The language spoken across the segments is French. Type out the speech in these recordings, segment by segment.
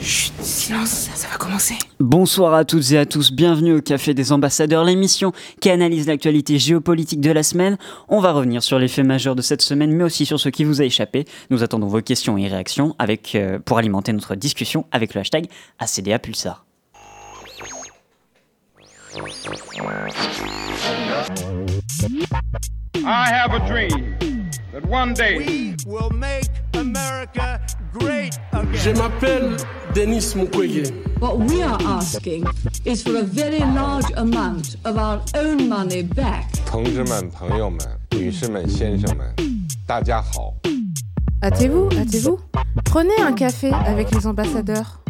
Chut, silence, ça va commencer. Bonsoir à toutes et à tous, bienvenue au Café des Ambassadeurs, l'émission qui analyse l'actualité géopolitique de la semaine. On va revenir sur les faits majeurs de cette semaine, mais aussi sur ce qui vous a échappé. Nous attendons vos questions et réactions avec, euh, pour alimenter notre discussion avec le hashtag ACDA Pulsar. I have a dream that one day We will make America great again. Je m'appelle Denis Mukwege. What we are asking is for a very large amount of our own money back. 同志们、朋友们、女士们、先生们，大家好。 Hâtez-vous, hâtez-vous. Prenez un café avec les ambassadeurs.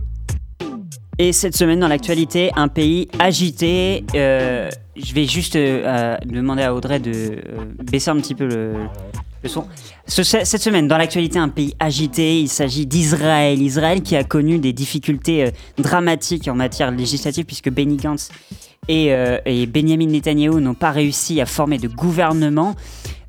Et cette semaine dans l'actualité, un pays agité. euh, je vais juste euh, euh, demander à Audrey de euh, baisser un petit peu le, cette semaine dans l'actualité, un pays agité. Il s'agit d'Israël. Israël qui a connu des difficultés euh, dramatiques en matière législative puisque Benny Gantz et, euh, Benjamin Netanyahu n'ont pas réussi à former de gouvernement.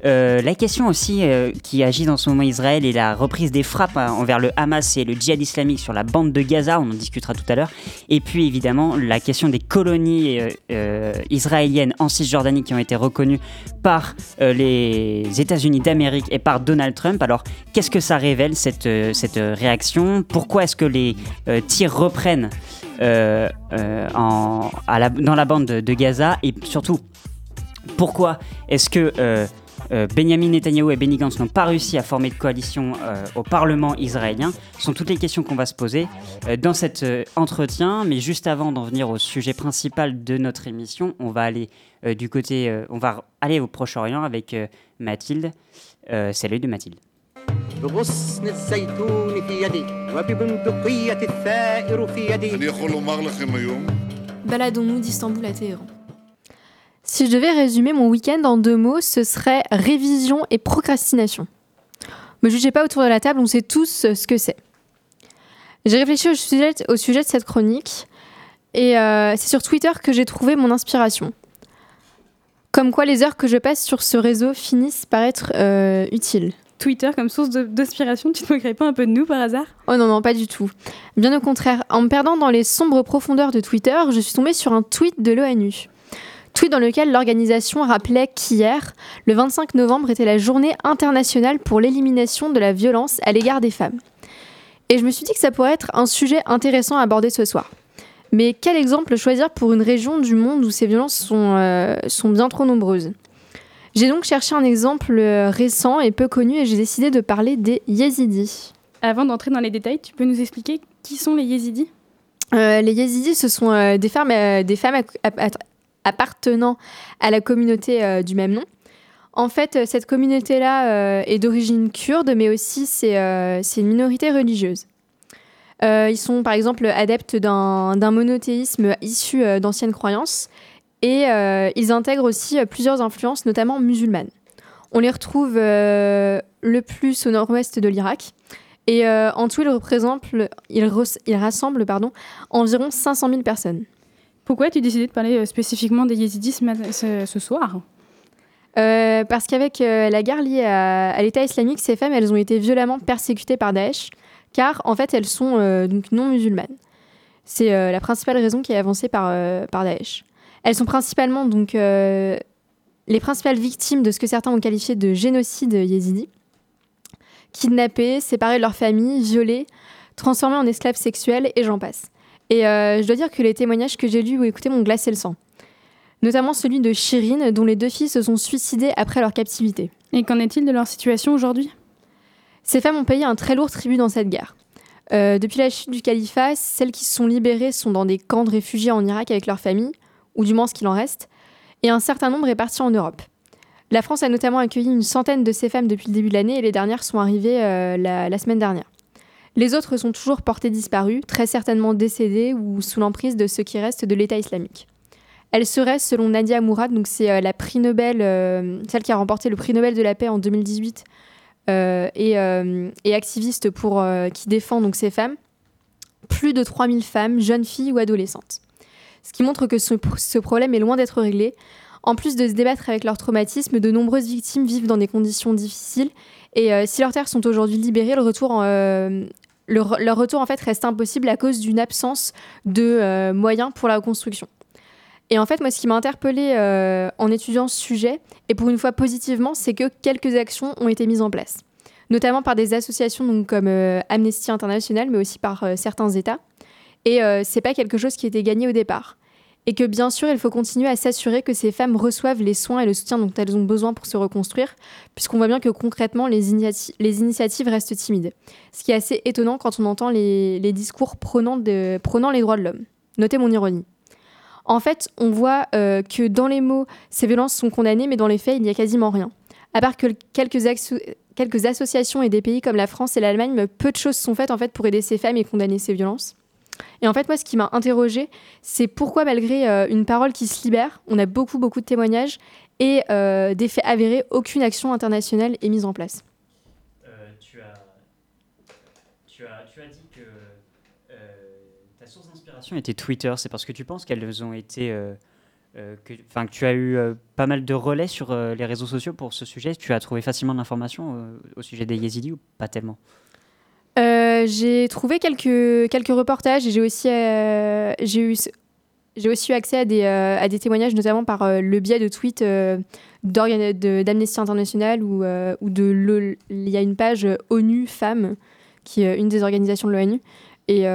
Euh, la question aussi euh, qui agit dans ce moment Israël est la reprise des frappes hein, envers le Hamas et le djihad islamique sur la bande de Gaza, on en discutera tout à l'heure. Et puis évidemment la question des colonies euh, israéliennes en Cisjordanie qui ont été reconnues par les États-Unis d'Amérique et par Donald Trump. Alors qu'est-ce que ça révèle cette, cette réaction? Pourquoi est-ce que les tirs reprennent? Euh, euh, dans la bande de, Gaza Et surtout, pourquoi est-ce que euh, Benjamin Netanyahu et Benny Gantz n'ont pas réussi à former de coalition au Parlement israélien Ce sont toutes les questions qu'on va se poser dans cet entretien. Mais juste avant d'en venir au sujet principal de notre émission, on va aller du côté, on va aller au Proche-Orient avec Mathilde. L'œil de Mathilde. Baladons-nous d'Istanbul à Téhéran. Si je devais résumer mon week-end en deux mots, ce serait révision et procrastination. Me jugez pas autour de la table, on sait tous ce que c'est. J'ai réfléchi au sujet, de cette chronique et euh, c'est sur Twitter que j'ai trouvé mon inspiration. Comme quoi les heures que je passe sur ce réseau finissent par être euh, utiles. Twitter comme source d'inspiration, tu te moquerais pas un peu de nous par hasard? Oh non, non, pas du tout. Bien au contraire, en me perdant dans les sombres profondeurs de Twitter, je suis tombée sur un tweet de l'ONU. Tweet dans lequel l'organisation rappelait qu'hier, le 25 novembre, était la journée internationale pour l'élimination de la violence à l'égard des femmes. Et je me suis dit que ça pourrait être un sujet intéressant à aborder ce soir. Mais quel exemple choisir pour une région du monde où ces violences sont, euh, sont bien trop nombreuses? J'ai donc cherché un exemple euh, récent et peu connu et j'ai décidé de parler des Yézidis. Avant d'entrer dans les détails, tu peux nous expliquer qui sont les Yézidis Euh, les Yézidis, ce sont euh, des femmes, euh, des appartenant à la communauté du même nom. En fait, cette communauté-là est d'origine kurde, mais aussi c'est une minorité religieuse. Ils sont par exemple adeptes d'un monothéisme issu d'anciennes croyances et euh, ils intègrent aussi euh, plusieurs influences, notamment musulmanes. On les retrouve euh, le plus au nord-ouest de l'Irak. Et en tout, ils, représentent, ils, rassemblent pardon, environ 500 000 personnes. Pourquoi tu as décidé de parler spécifiquement des Yézidis ce, soir? Euh, parce qu'avec euh, la guerre liée à, à l'État islamique, ces femmes, elles ont été violemment persécutées par Daesh, car en fait, elles sont euh, donc non musulmanes. C'est la principale raison qui est avancée par, par Daesh. Elles sont principalement donc euh, les principales victimes de ce que certains ont qualifié de génocide yézidi. Kidnappées, séparées de leur famille, violées, transformées en esclaves sexuels et j'en passe. Et euh, je dois dire que les témoignages que j'ai lus ou écoutés m'ont glacé le sang. Notamment celui de Shirin, dont les deux filles se sont suicidées après leur captivité. Et qu'en est-il de leur situation aujourd'hui? Ces femmes ont payé un très lourd tribut dans cette guerre. Euh, depuis la chute du califat, celles qui se sont libérées sont dans des camps de réfugiés en Irak avec leurs familles, ou du moins ce qu'il en reste, et un certain nombre est parti en Europe. La France a notamment accueilli une centaine de ces femmes depuis le début de l'année et les dernières sont arrivées euh, la, semaine dernière. Les autres sont toujours portées disparues, très certainement décédées ou sous l'emprise de ce qui reste de l'État islamique. Elle serait, selon Nadia Mourad, c'est euh, la prix Nobel, euh, celle qui a remporté le prix Nobel de la paix en 2018 euh, et, activiste pour, qui défend donc ces femmes, plus de 3000 femmes, jeunes filles ou adolescentes. Ce qui montre que ce, problème est loin d'être réglé. En plus de se débattre avec leur traumatisme, de nombreuses victimes vivent dans des conditions difficiles Et euh, si leurs terres sont aujourd'hui libérées, le retour euh, leur retour en fait reste impossible à cause d'une absence de euh, moyens pour la reconstruction. Et en fait, moi, ce qui m'a interpellée en étudiant ce sujet, et pour une fois positivement, c'est que quelques actions ont été mises en place, notamment par des associations comme Amnesty International, mais aussi par certains États. Et euh, c'est pas quelque chose qui était gagné au départ. Et que bien sûr, il faut continuer à s'assurer que ces femmes reçoivent les soins et le soutien dont elles ont besoin pour se reconstruire, puisqu'on voit bien que concrètement, les, initiati- les initiatives restent timides. Ce qui est assez étonnant quand on entend les, discours prônant, les droits de l'homme. Notez mon ironie. En fait, on voit euh, que dans les mots, ces violences sont condamnées, mais dans les faits, il n'y a quasiment rien. À part que quelques, quelques associations et des pays comme la France et l'Allemagne, peu de choses sont faites en fait pour aider ces femmes et condamner ces violences. Et en fait, moi, ce qui m'a interrogée, c'est pourquoi, malgré euh, une parole qui se libère, on a beaucoup, beaucoup de témoignages et euh, des faits avérés, aucune action internationale est mise en place. tu, as, tu, as, dit que euh, ta source d'inspiration était Twitter. C'est parce que tu penses qu'elles ont été. euh, euh, que, que tu as eu euh, pas mal de relais sur euh, les réseaux sociaux pour ce sujet. Tu as trouvé facilement euh, au sujet des Yézidis ou pas tellement? Euh, j'ai trouvé quelques, quelques reportages et j'ai aussi, euh, j'ai eu, aussi eu accès à des, euh, à des témoignages, notamment par euh, le biais de tweets d'Amnesty International ou, ou de il y a une page ONU Femmes, qui est une des organisations de l'ONU. Et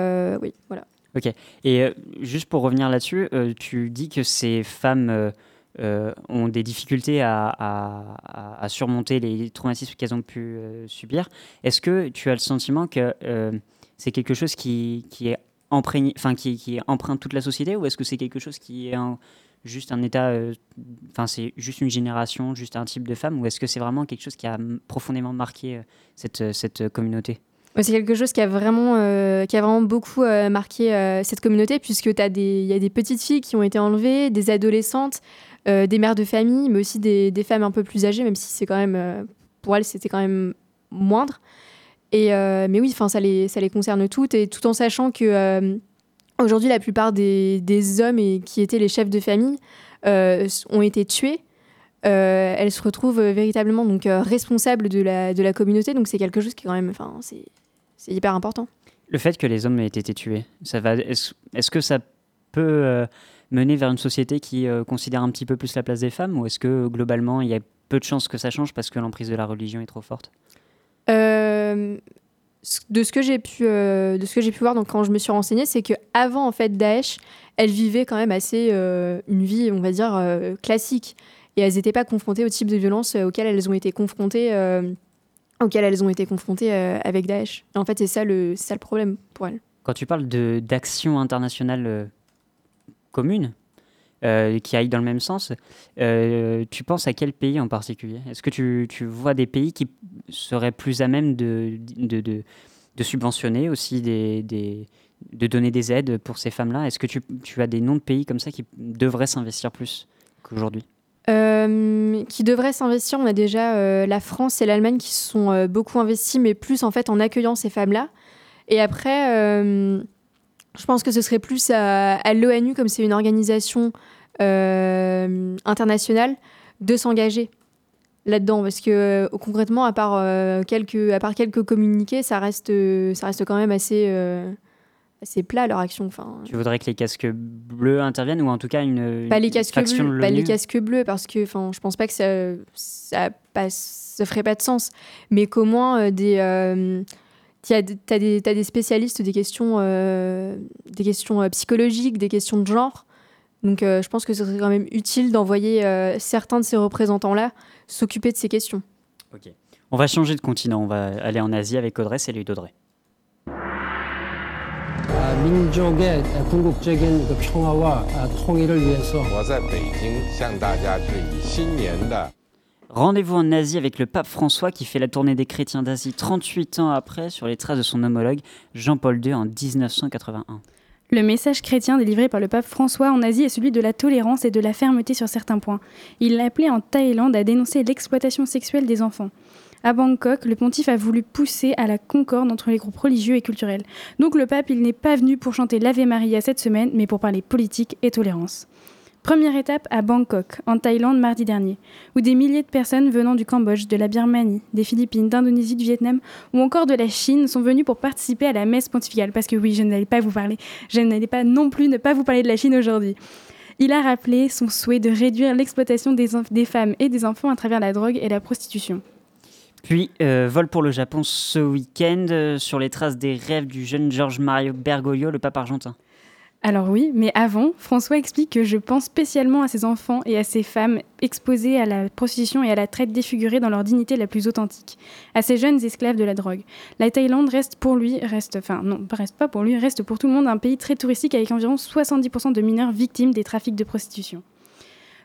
oui, voilà. Ok. Et juste pour revenir là-dessus, tu dis que ces femmes euh, ont des difficultés à, surmonter les traumatismes qu'elles ont pu euh, subir. Est-ce que tu as le sentiment que euh, c'est quelque chose qui, qui est enfin qui, qui est empreinte toute la société, ou est-ce que c'est quelque chose qui est juste un état, enfin c'est juste une génération, juste un type de femme, ou est-ce que c'est vraiment quelque chose qui a profondément marqué cette, cette communauté? C'est quelque chose qui a vraiment, qui a vraiment beaucoup marqué cette communauté, puisque il y a des petites filles qui ont été enlevées, des adolescentes, euh, des mères de famille, mais aussi des, femmes un peu plus âgées, même si c'est quand même, euh, pour elles, c'était quand même moindre. Et, euh, mais oui, ça les, ça les concerne toutes, et tout en sachant que aujourd'hui, la plupart des, des hommes qui étaient les chefs de famille ont été tués. Elles se retrouvent véritablement donc responsables de la, de la communauté, donc c'est quelque chose qui est quand même, enfin, c'est hyper important. Le fait que les hommes aient été tués, ça va. Est-ce est-ce que ça peut mener vers une société qui euh, considère un petit peu plus la place des femmes, ou est-ce que globalement il y a peu de chances que ça change parce que l'emprise de la religion est trop forte? Euh, de ce que j'ai pu, euh, de ce que j'ai pu voir, donc quand je me suis renseignée, c'est que avant en fait Daesh, elles vivaient quand même assez euh, une vie, on va dire euh, classique, et elles n'étaient pas confrontées au type de violence auquel elles ont été confrontées, auquel elles ont été confrontées avec Daesh. Et en fait, c'est ça le, ça le problème pour elles. Quand tu parles de d'action internationale euh, commune euh, qui aille dans le même sens, euh, tu penses à quel pays en particulier? Est-ce que tu, tu vois des pays qui seraient plus à même de, de, de, subventionner aussi des, des, de donner des aides pour ces femmes-là? Est-ce que tu, tu as des noms de pays comme ça qui devraient s'investir plus qu'aujourd'hui? Euh, qui devraient s'investir. On a déjà la France et l'Allemagne qui se sont beaucoup investis, mais plus en fait en accueillant ces femmes-là. Et après, je pense que ce serait plus à, à l'ONU, comme c'est une organisation euh, internationale, de s'engager là-dedans. Parce que euh, concrètement, à part, euh, quelques, à part quelques communiqués, ça reste, ça reste quand même assez, euh, assez plat leur action. Enfin, Tu voudrais que les casques bleus interviennent ou en tout cas une, pas les casques bleus, pas les casques bleus parce que enfin je pense pas que ça ça passe ça ferait pas de sens mais qu'au moins euh, des t'as t'as des spécialistes des questions euh, des questions euh, psychologiques des questions de genre. Donc euh, je pense que ce serait quand même utile d'envoyer euh, certains de ces représentants là s'occuper de ces questions. Ok. On va changer de continent, on va aller en Asie avec Audrey, salut d'Audrey. Rendez-vous en Asie avec le pape François qui fait la tournée des chrétiens d'Asie 38 ans après sur les traces de son homologue Jean-Paul II en 1981. Le message chrétien délivré par le pape François en Asie est celui de la tolérance et de la fermeté sur certains points. Il l'a appelé en Thaïlande à dénoncer l'exploitation sexuelle des enfants. À Bangkok, le pontife a voulu pousser à la concorde entre les groupes religieux et culturels. Donc le pape, n'est pas venu pour chanter l'Ave Maria cette semaine, mais pour parler politique et tolérance. Première étape à Bangkok, en Thaïlande, mardi dernier, où des milliers de personnes venant du Cambodge, de la Birmanie, des Philippines, d'Indonésie, du Vietnam ou encore de la Chine sont venus pour participer à la messe pontificale. Parce que oui, je n'allais pas vous parler, je n'allais pas non plus ne pas vous parler de la Chine aujourd'hui. Il a rappelé son souhait de réduire l'exploitation des, des femmes et des enfants à travers la drogue et la prostitution. Puis, euh, vol pour le Japon ce week-end euh, sur les traces des rêves du jeune Georges Mario Bergoglio, le pape argentin. Alors oui, mais avant, François explique que je pense spécialement à ces enfants et à ces femmes exposées à la prostitution et à la traite défigurée dans leur dignité la plus authentique, à ces jeunes esclaves de la drogue. La Thaïlande reste pour lui, reste, enfin non, reste pas pour lui, reste pour tout le monde un pays très touristique avec environ 70% de mineurs victimes des trafics de prostitution.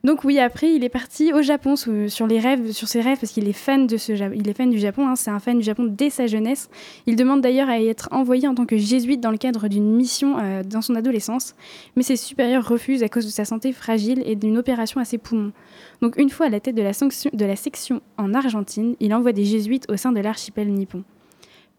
Donc oui, après, il est parti au Japon sur les rêves, sur ses rêves, parce qu'il est fan de ce, il est fan du Japon. Hein, c'est un fan du Japon dès sa jeunesse. Il demande d'ailleurs à être envoyé en tant que jésuite dans le cadre d'une mission euh, dans son adolescence, mais ses supérieurs refusent à cause de sa santé fragile et d'une opération à ses poumons. Donc une fois à la tête de la, de la section en Argentine, il envoie des jésuites au sein de l'archipel nippon.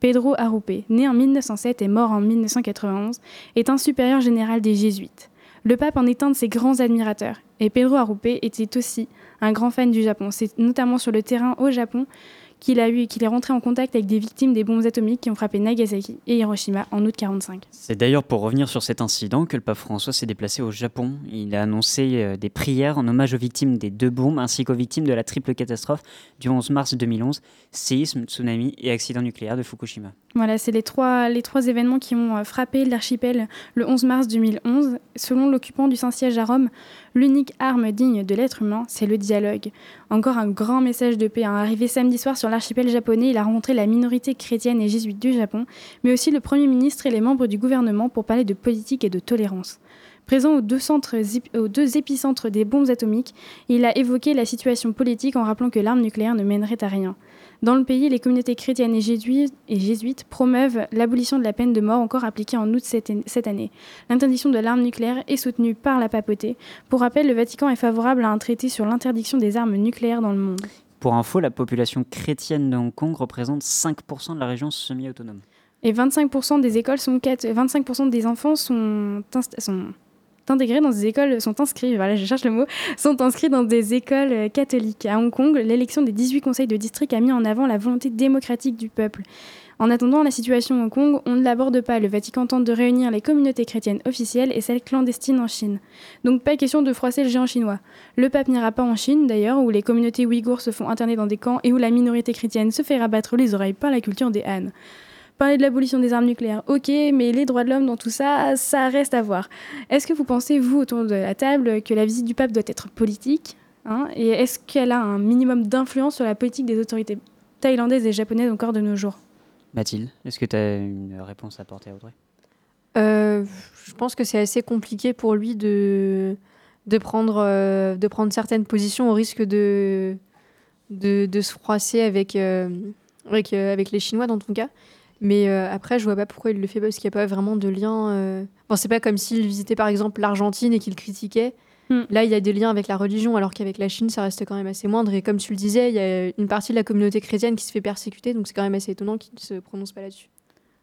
Pedro Arupe, né en 1907 et mort en 1991, est un supérieur général des jésuites. Le pape en est un de ses grands admirateurs, et Pedro Arrupe était aussi un grand fan du Japon. C'est notamment sur le terrain au Japon qu'il a eu qu'il est rentré en contact avec des victimes des bombes atomiques qui ont frappé Nagasaki et Hiroshima en août 45. C'est d'ailleurs pour revenir sur cet incident que le pape François s'est déplacé au Japon. Il a annoncé euh, des prières en hommage aux victimes des deux bombes ainsi qu'aux victimes de la triple catastrophe du 11 mars 2011, séisme, tsunami et accident nucléaire de Fukushima. Voilà, c'est les trois, événements qui ont euh, frappé l'archipel le 11 mars 2011. Selon l'occupant du Saint-Siège à Rome, l'unique arme digne de l'être humain, c'est le dialogue. Encore un grand message de paix. Hein. Arrivé samedi soir sur l'archipel japonais, il a rencontré la minorité chrétienne et jésuite du Japon, mais aussi le Premier ministre et les membres du gouvernement pour parler de politique et de tolérance. Présent aux deux épicentres des bombes atomiques, il a évoqué la situation politique en rappelant que l'arme nucléaire ne mènerait à rien. Dans le pays, les communautés chrétiennes et jésuites, promeuvent l'abolition de la peine de mort encore appliquée en août cette année. L'interdiction de l'arme nucléaire est soutenue par la papauté. Pour rappel, le Vatican est favorable à un traité sur l'interdiction des armes nucléaires dans le monde. Pour info, la population chrétienne de Hong Kong représente 5% de la région semi-autonome. Et 25% des écoles sont 25% des enfants sont, sont intégrés dans des écoles, sont inscrits, voilà, je cherche le mot, sont inscrits dans des écoles euh, catholiques. À Hong Kong, l'élection des 18 conseils de district a mis en avant la volonté démocratique du peuple. En attendant la situation à Hong Kong, on ne l'aborde pas. Le Vatican tente de réunir les communautés chrétiennes officielles et celles clandestines en Chine. Donc pas question de froisser le géant chinois. Le pape n'ira pas en Chine d'ailleurs, où les communautés ouïghours se font interner dans des camps et où la minorité chrétienne se fait rabattre les oreilles par la culture des Han. Parler de l'abolition des armes nucléaires, ok, mais les droits de l'homme dans tout ça, ça reste à voir. Est-ce que vous pensez, vous, autour de la table, que la visite du pape doit être politique hein, Et est-ce qu'elle a un minimum d'influence sur la politique des autorités thaïlandaises et japonaises encore de nos jours? Mathilde, est-ce que tu as une réponse à apporter à Audrey? Euh, Je pense que c'est assez compliqué pour lui de, de, prendre, euh, de prendre certaines positions au risque de, de, de se froisser avec, euh, avec, avec les Chinois dans ton cas. Mais euh, après, je vois pas pourquoi il le fait parce qu'il n'y a pas vraiment de lien. Euh... Bon, c'est pas comme s'il visitait par exemple l'Argentine et qu'il critiquait. Hmm. Là, il y a des liens avec la religion, alors qu'avec la Chine, ça reste quand même assez moindre. Et comme tu le disais, il y a une partie de la communauté chrétienne qui se fait persécuter, donc c'est quand même assez étonnant qu'il ne se prononce pas là-dessus.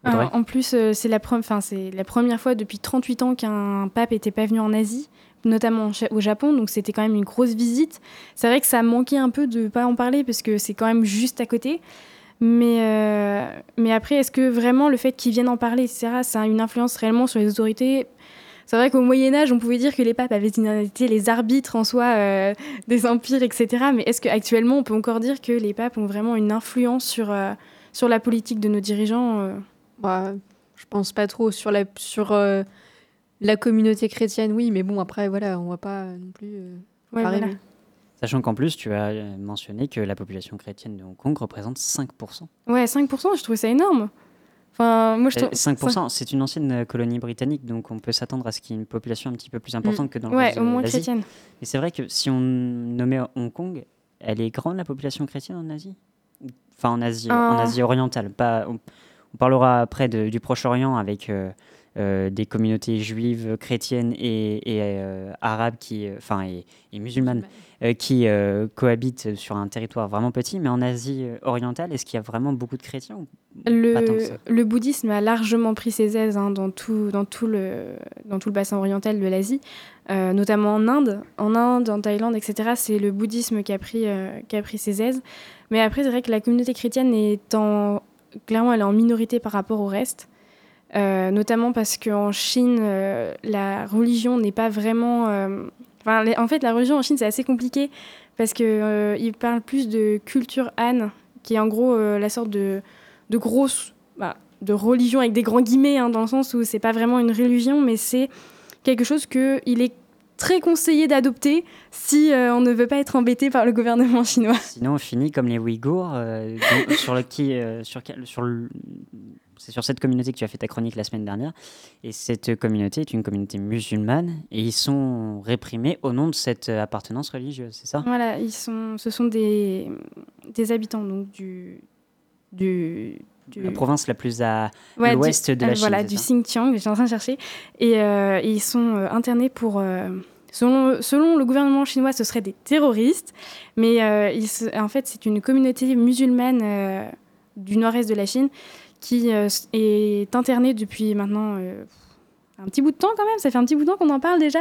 en plus, euh, c'est la, la, première fois depuis 38 ans qu'un pape n'était pas venu en Asie, notamment au Japon, donc c'était quand même une grosse visite. C'est vrai que ça manquait un peu de pas en parler parce que c'est quand même juste à côté. Mais, euh, mais après, est-ce que vraiment le fait qu'ils viennent en parler, etc., ça a une influence réellement sur les autorités? C'est vrai qu'au Moyen-Âge, on pouvait dire que les papes avaient été les arbitres en soi euh, des empires, etc. Mais est-ce qu'actuellement, on peut encore dire que les papes ont vraiment une influence sur, euh, sur la politique de nos dirigeants bah, Je pense pas trop. Sur la, sur, la communauté chrétienne, oui, mais bon, après, voilà, on va pas non plus. Ouais, voilà. Sachant qu'en plus, tu as mentionné que la population chrétienne de Hong Kong représente 5%. Ouais, 5%, je trouve ça énorme. Enfin, moi, je 5%, c'est une ancienne colonie britannique, donc on peut s'attendre à ce qu'il y ait une population un petit peu plus importante mm. que dans le Ouais, au moins chrétienne. Mais c'est vrai que si on nommait Hong Kong, elle est grande la population chrétienne en Asie? Enfin, en Asie, en. Asie orientale. Pas, on, parlera après du Proche-Orient avec, euh, euh, des communautés juives, chrétiennes et, et, euh, arabes, qui, euh, enfin, et, et musulmanes, euh, qui euh, cohabitent sur un territoire vraiment petit. Mais en Asie euh, orientale, est-ce qu'il y a vraiment beaucoup de chrétiens Le, bouddhisme a largement pris ses aises hein, dans, tout, dans, tout le, dans tout le bassin oriental de l'Asie, euh, notamment en Inde. En Inde, en Thaïlande, etc., c'est le bouddhisme qui a, pris, euh, qui a pris ses aises. Mais après, c'est vrai que la communauté chrétienne est en, clairement, elle est en minorité par rapport au reste. Euh, notamment parce qu'en Chine, euh, la religion n'est pas vraiment... euh, enfin, en fait, la religion en Chine, c'est assez compliqué parce qu'ils parlent plus de culture Han, qui est en gros la sorte de, de grosse... bah, de religion avec des grands guillemets, hein, dans le sens où c'est pas vraiment une religion, mais c'est quelque chose qu'il est très conseillé d'adopter si on ne veut pas être embêté par le gouvernement chinois. Sinon, on finit comme les Ouïghours, sur le qui, euh, sur, sur le- c'est sur cette communauté que tu as fait ta chronique la semaine dernière. Et cette communauté est une communauté musulmane et ils sont réprimés au nom de cette euh, appartenance religieuse, c'est ça? Voilà, ils sont, ce sont des, des habitants donc du, du, du- La province la plus à Ouais, l'ouest de la Chine. Voilà, du Xinjiang, j'étais en train de chercher. Et, euh, et ils sont euh, internés pour. euh, selon, selon le gouvernement chinois, ce seraient des terroristes. Mais ils en fait, c'est une communauté musulmane du nord-est de la Chine qui euh, est internée depuis maintenant. euh, un petit bout de temps quand même, ça fait un petit bout de temps qu'on en parle déjà,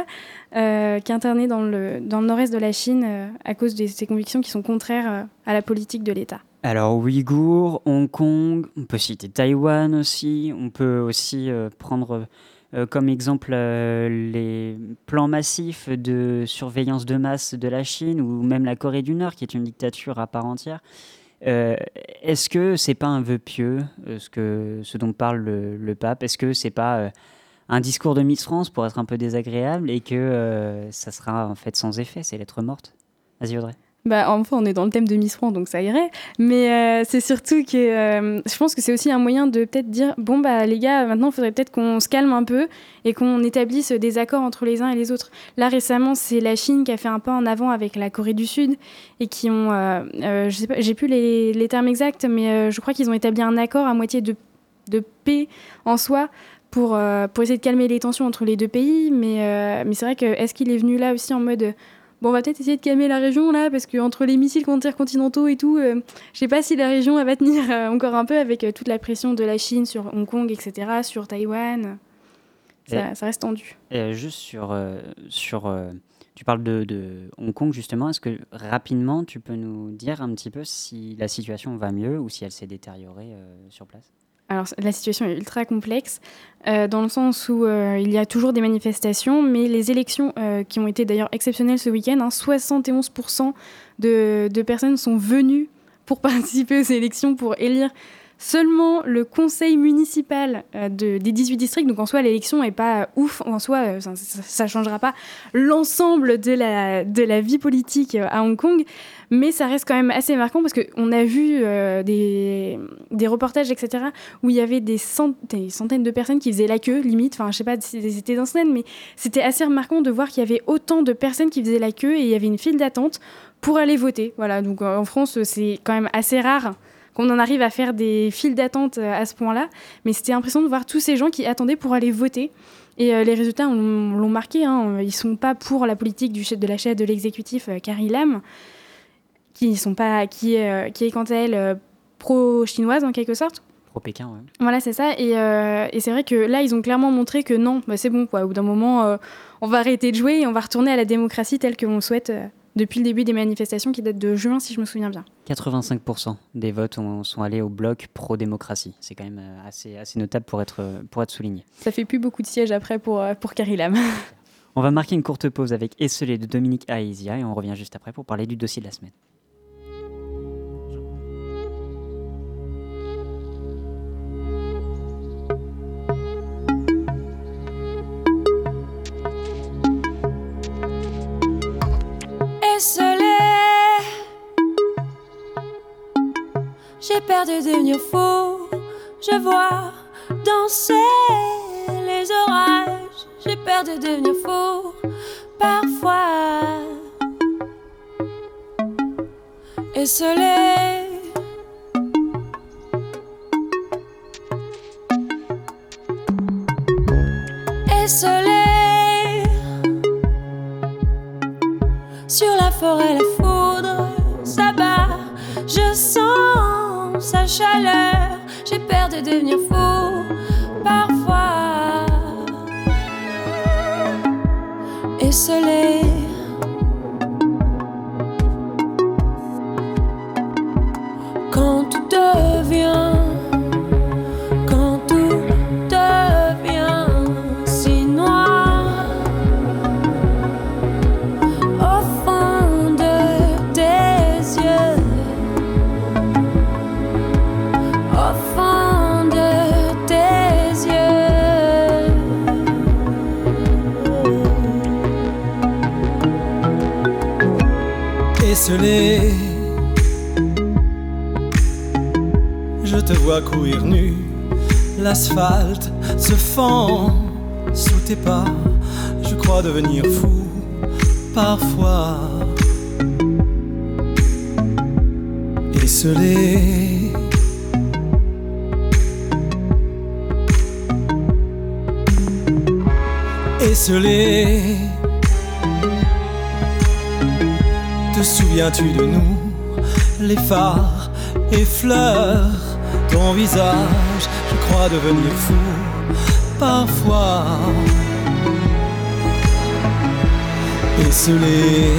euh, qui est internée dans le, dans le nord-est de la Chine à cause de ses convictions qui sont contraires à la politique de l'État. Alors, Ouïghours, Hong Kong, on peut citer Taïwan aussi, on peut aussi prendre comme exemple les plans massifs de surveillance de masse de la Chine ou même la Corée du Nord, qui est une dictature à part entière. Euh, Est-ce que c'est pas un vœu pieux, euh, ce, que, ce dont parle le, pape? Est-ce que c'est pas euh, un discours de Miss France pour être un peu désagréable et que ça sera en fait sans effet, c'est lettre morte? Vas-y Audrey. Bah, enfin, on est dans le thème de Miss France, donc ça irait. Mais euh, c'est surtout que euh, je pense que c'est aussi un moyen de peut-être dire bon, bah, les gars, maintenant, il faudrait peut-être qu'on se calme un peu et qu'on établisse des accords entre les uns et les autres. Là, récemment, c'est la Chine qui a fait un pas en avant avec la Corée du Sud et qui ont, euh, euh, je sais pas, j'ai plus les, termes exacts, mais je crois qu'ils ont établi un accord à moitié de, paix en soi. Pour, essayer de calmer les tensions entre les deux pays, mais c'est vrai que est-ce qu'il est venu là aussi en mode Bon, on va peut-être essayer de calmer la région là, parce que entre les missiles intercontinentaux et tout, euh, je sais pas si la région elle va tenir euh, encore un peu avec euh, toute la pression de la Chine sur Hong Kong, etc., sur Taïwan. Ça, reste tendu. Et, juste sur, sur tu parles de, de Hong Kong justement. Est-ce que rapidement tu peux nous dire un petit peu si la situation va mieux ou si elle s'est détériorée euh, sur place? Alors la situation est ultra complexe, euh, dans le sens où euh, il y a toujours des manifestations, mais les élections euh, qui ont été d'ailleurs exceptionnelles ce week-end, hein, 71% de, de personnes sont venues pour participer aux élections, pour élire seulement le conseil municipal euh, de- des 18 districts. Donc en soi, l'élection n'est pas ouf, en soi, euh, ça ne changera pas l'ensemble de la, vie politique euh, à Hong Kong, mais ça reste quand même assez marquant parce qu'on a vu euh, des, reportages, etc., où il y avait des, cent- des centaines de personnes qui faisaient la queue, limite, enfin je sais pas si c'était dans scène, mais c'était assez remarquant de voir qu'il y avait autant de personnes qui faisaient la queue et il y avait une file d'attente pour aller voter. Voilà, donc euh, en France, c'est quand même assez rare qu'on en arrive à faire des files d'attente euh, à ce point-là. Mais c'était impressionnant de voir tous ces gens qui attendaient pour aller voter. Et euh, les résultats on- l'ont marqué. Hein. Ils sont pas pour la politique du chef de la chef de l'exécutif, euh, Carrie Lam, qui, sont pas, qui, est, euh, qui est quant à elle euh, pro-chinoise en quelque sorte. Pro-Pékin, ouais. Voilà, c'est ça. Et, euh, et c'est vrai que là, ils ont clairement montré que non, bah, c'est bon, quoi. Au bout d'un moment, euh, on va arrêter de jouer et on va retourner à la démocratie telle qu'on le souhaite euh, depuis le début des manifestations qui datent de juin, si je me souviens bien. 85% des votes ont- sont allés au bloc pro-démocratie. C'est quand même euh, assez, assez notable pour être, euh, pour être souligné. Ça fait plus beaucoup de sièges après pour, euh, pour Carrie Lam. On va marquer une courte pause avec Esselé de Dominique Aizia et on revient juste après pour parler du dossier de la semaine. Devenir fou. Je vois danser les orages. J'ai peur de devenir fou. Parfois. Esselé Esselé sur la forêt, de devenir fou parfois. Esselé. Quand tout devient, Je te vois courir nu, l'asphalte se fend sous tes pas, je crois devenir fou parfois. Esselé, esselé. Souviens-tu de nous, les phares effleurent ton visage Je crois devenir fou parfois. Esselé.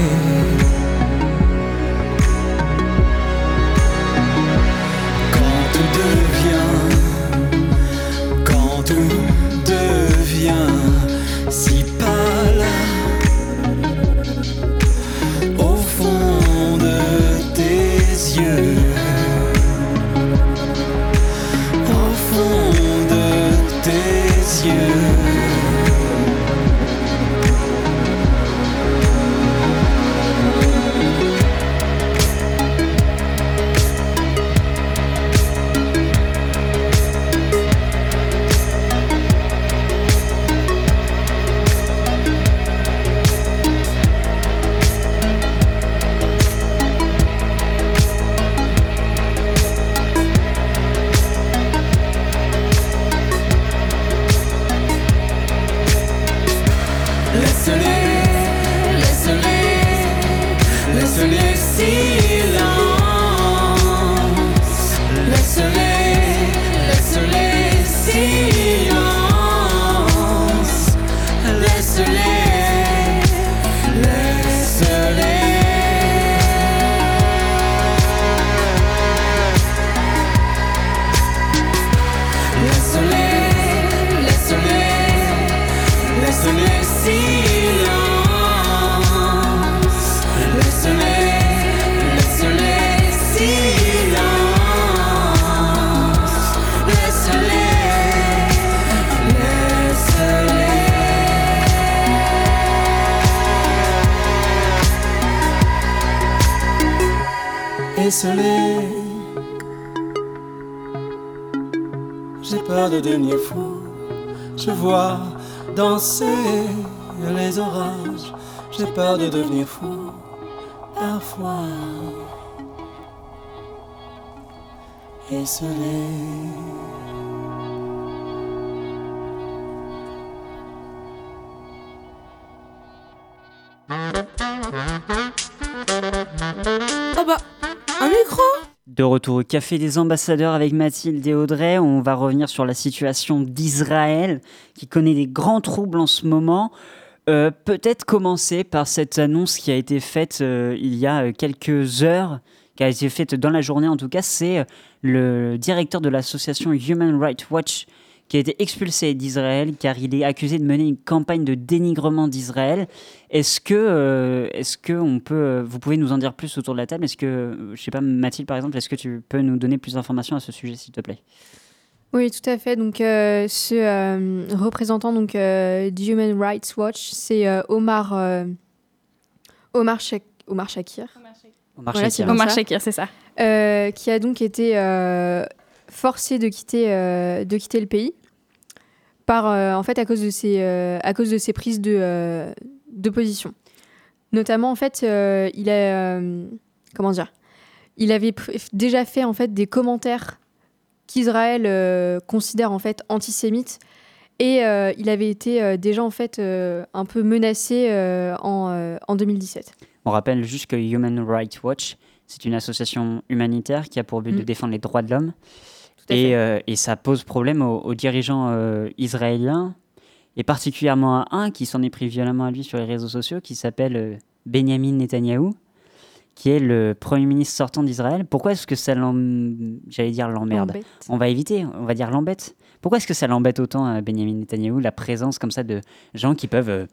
J'ai peur de devenir fou. Je vois danser les orages. J'ai peur de devenir fou. Parfois. Et Oh De retour au Café des Ambassadeurs avec Mathilde et Audrey, on va revenir sur la situation d'Israël qui connaît des grands troubles en ce moment. Euh, Peut-être commencer par cette annonce qui a été faite euh, il y a euh, quelques heures, qui a été faite dans la journée en tout cas, c'est le directeur de l'association Human Rights Watch qui a été expulsé d'Israël car il est accusé de mener une campagne de dénigrement d'Israël. Est-ce que, euh, est-ce que on peut, euh, vous pouvez nous en dire plus autour de la table? Est-ce que, euh, je sais pas, Mathilde par exemple, est-ce que tu peux nous donner plus d'informations à ce sujet, s'il te plaît? Oui, tout à fait. Donc, euh, ce euh, représentant donc, euh, du Human Rights Watch, c'est euh, Omar, euh, Omar, Omar Shakir. Omar Voilà, Shakir. Omar ça. Shakir, c'est ça. Euh, qui a donc été euh, forcé de quitter, euh, de quitter le pays par, euh, en fait, à cause de ses, euh, à cause de ses prises de, euh, de position. Notamment, en fait, euh, il a, comment dire, il avait déjà fait en fait des commentaires qu'Israël considère en fait antisémites Et il avait été déjà en fait un peu menacé en, en 2017. On rappelle juste que Human Rights Watch, c'est une association humanitaire qui a pour but de Mm. défendre les droits de l'homme. Et, euh, et ça pose problème aux, aux dirigeants euh, israéliens, et particulièrement à un qui s'en est pris violemment à lui sur les réseaux sociaux, qui s'appelle euh, Benjamin Netanyahou, qui est le Premier ministre sortant d'Israël. Pourquoi est-ce que ça l'em- J'allais dire l'emmerde? On va éviter, on va dire l'embête. Pourquoi est-ce que ça l'embête autant à Benjamin Netanyahou, la présence comme ça de gens qui peuvent euh,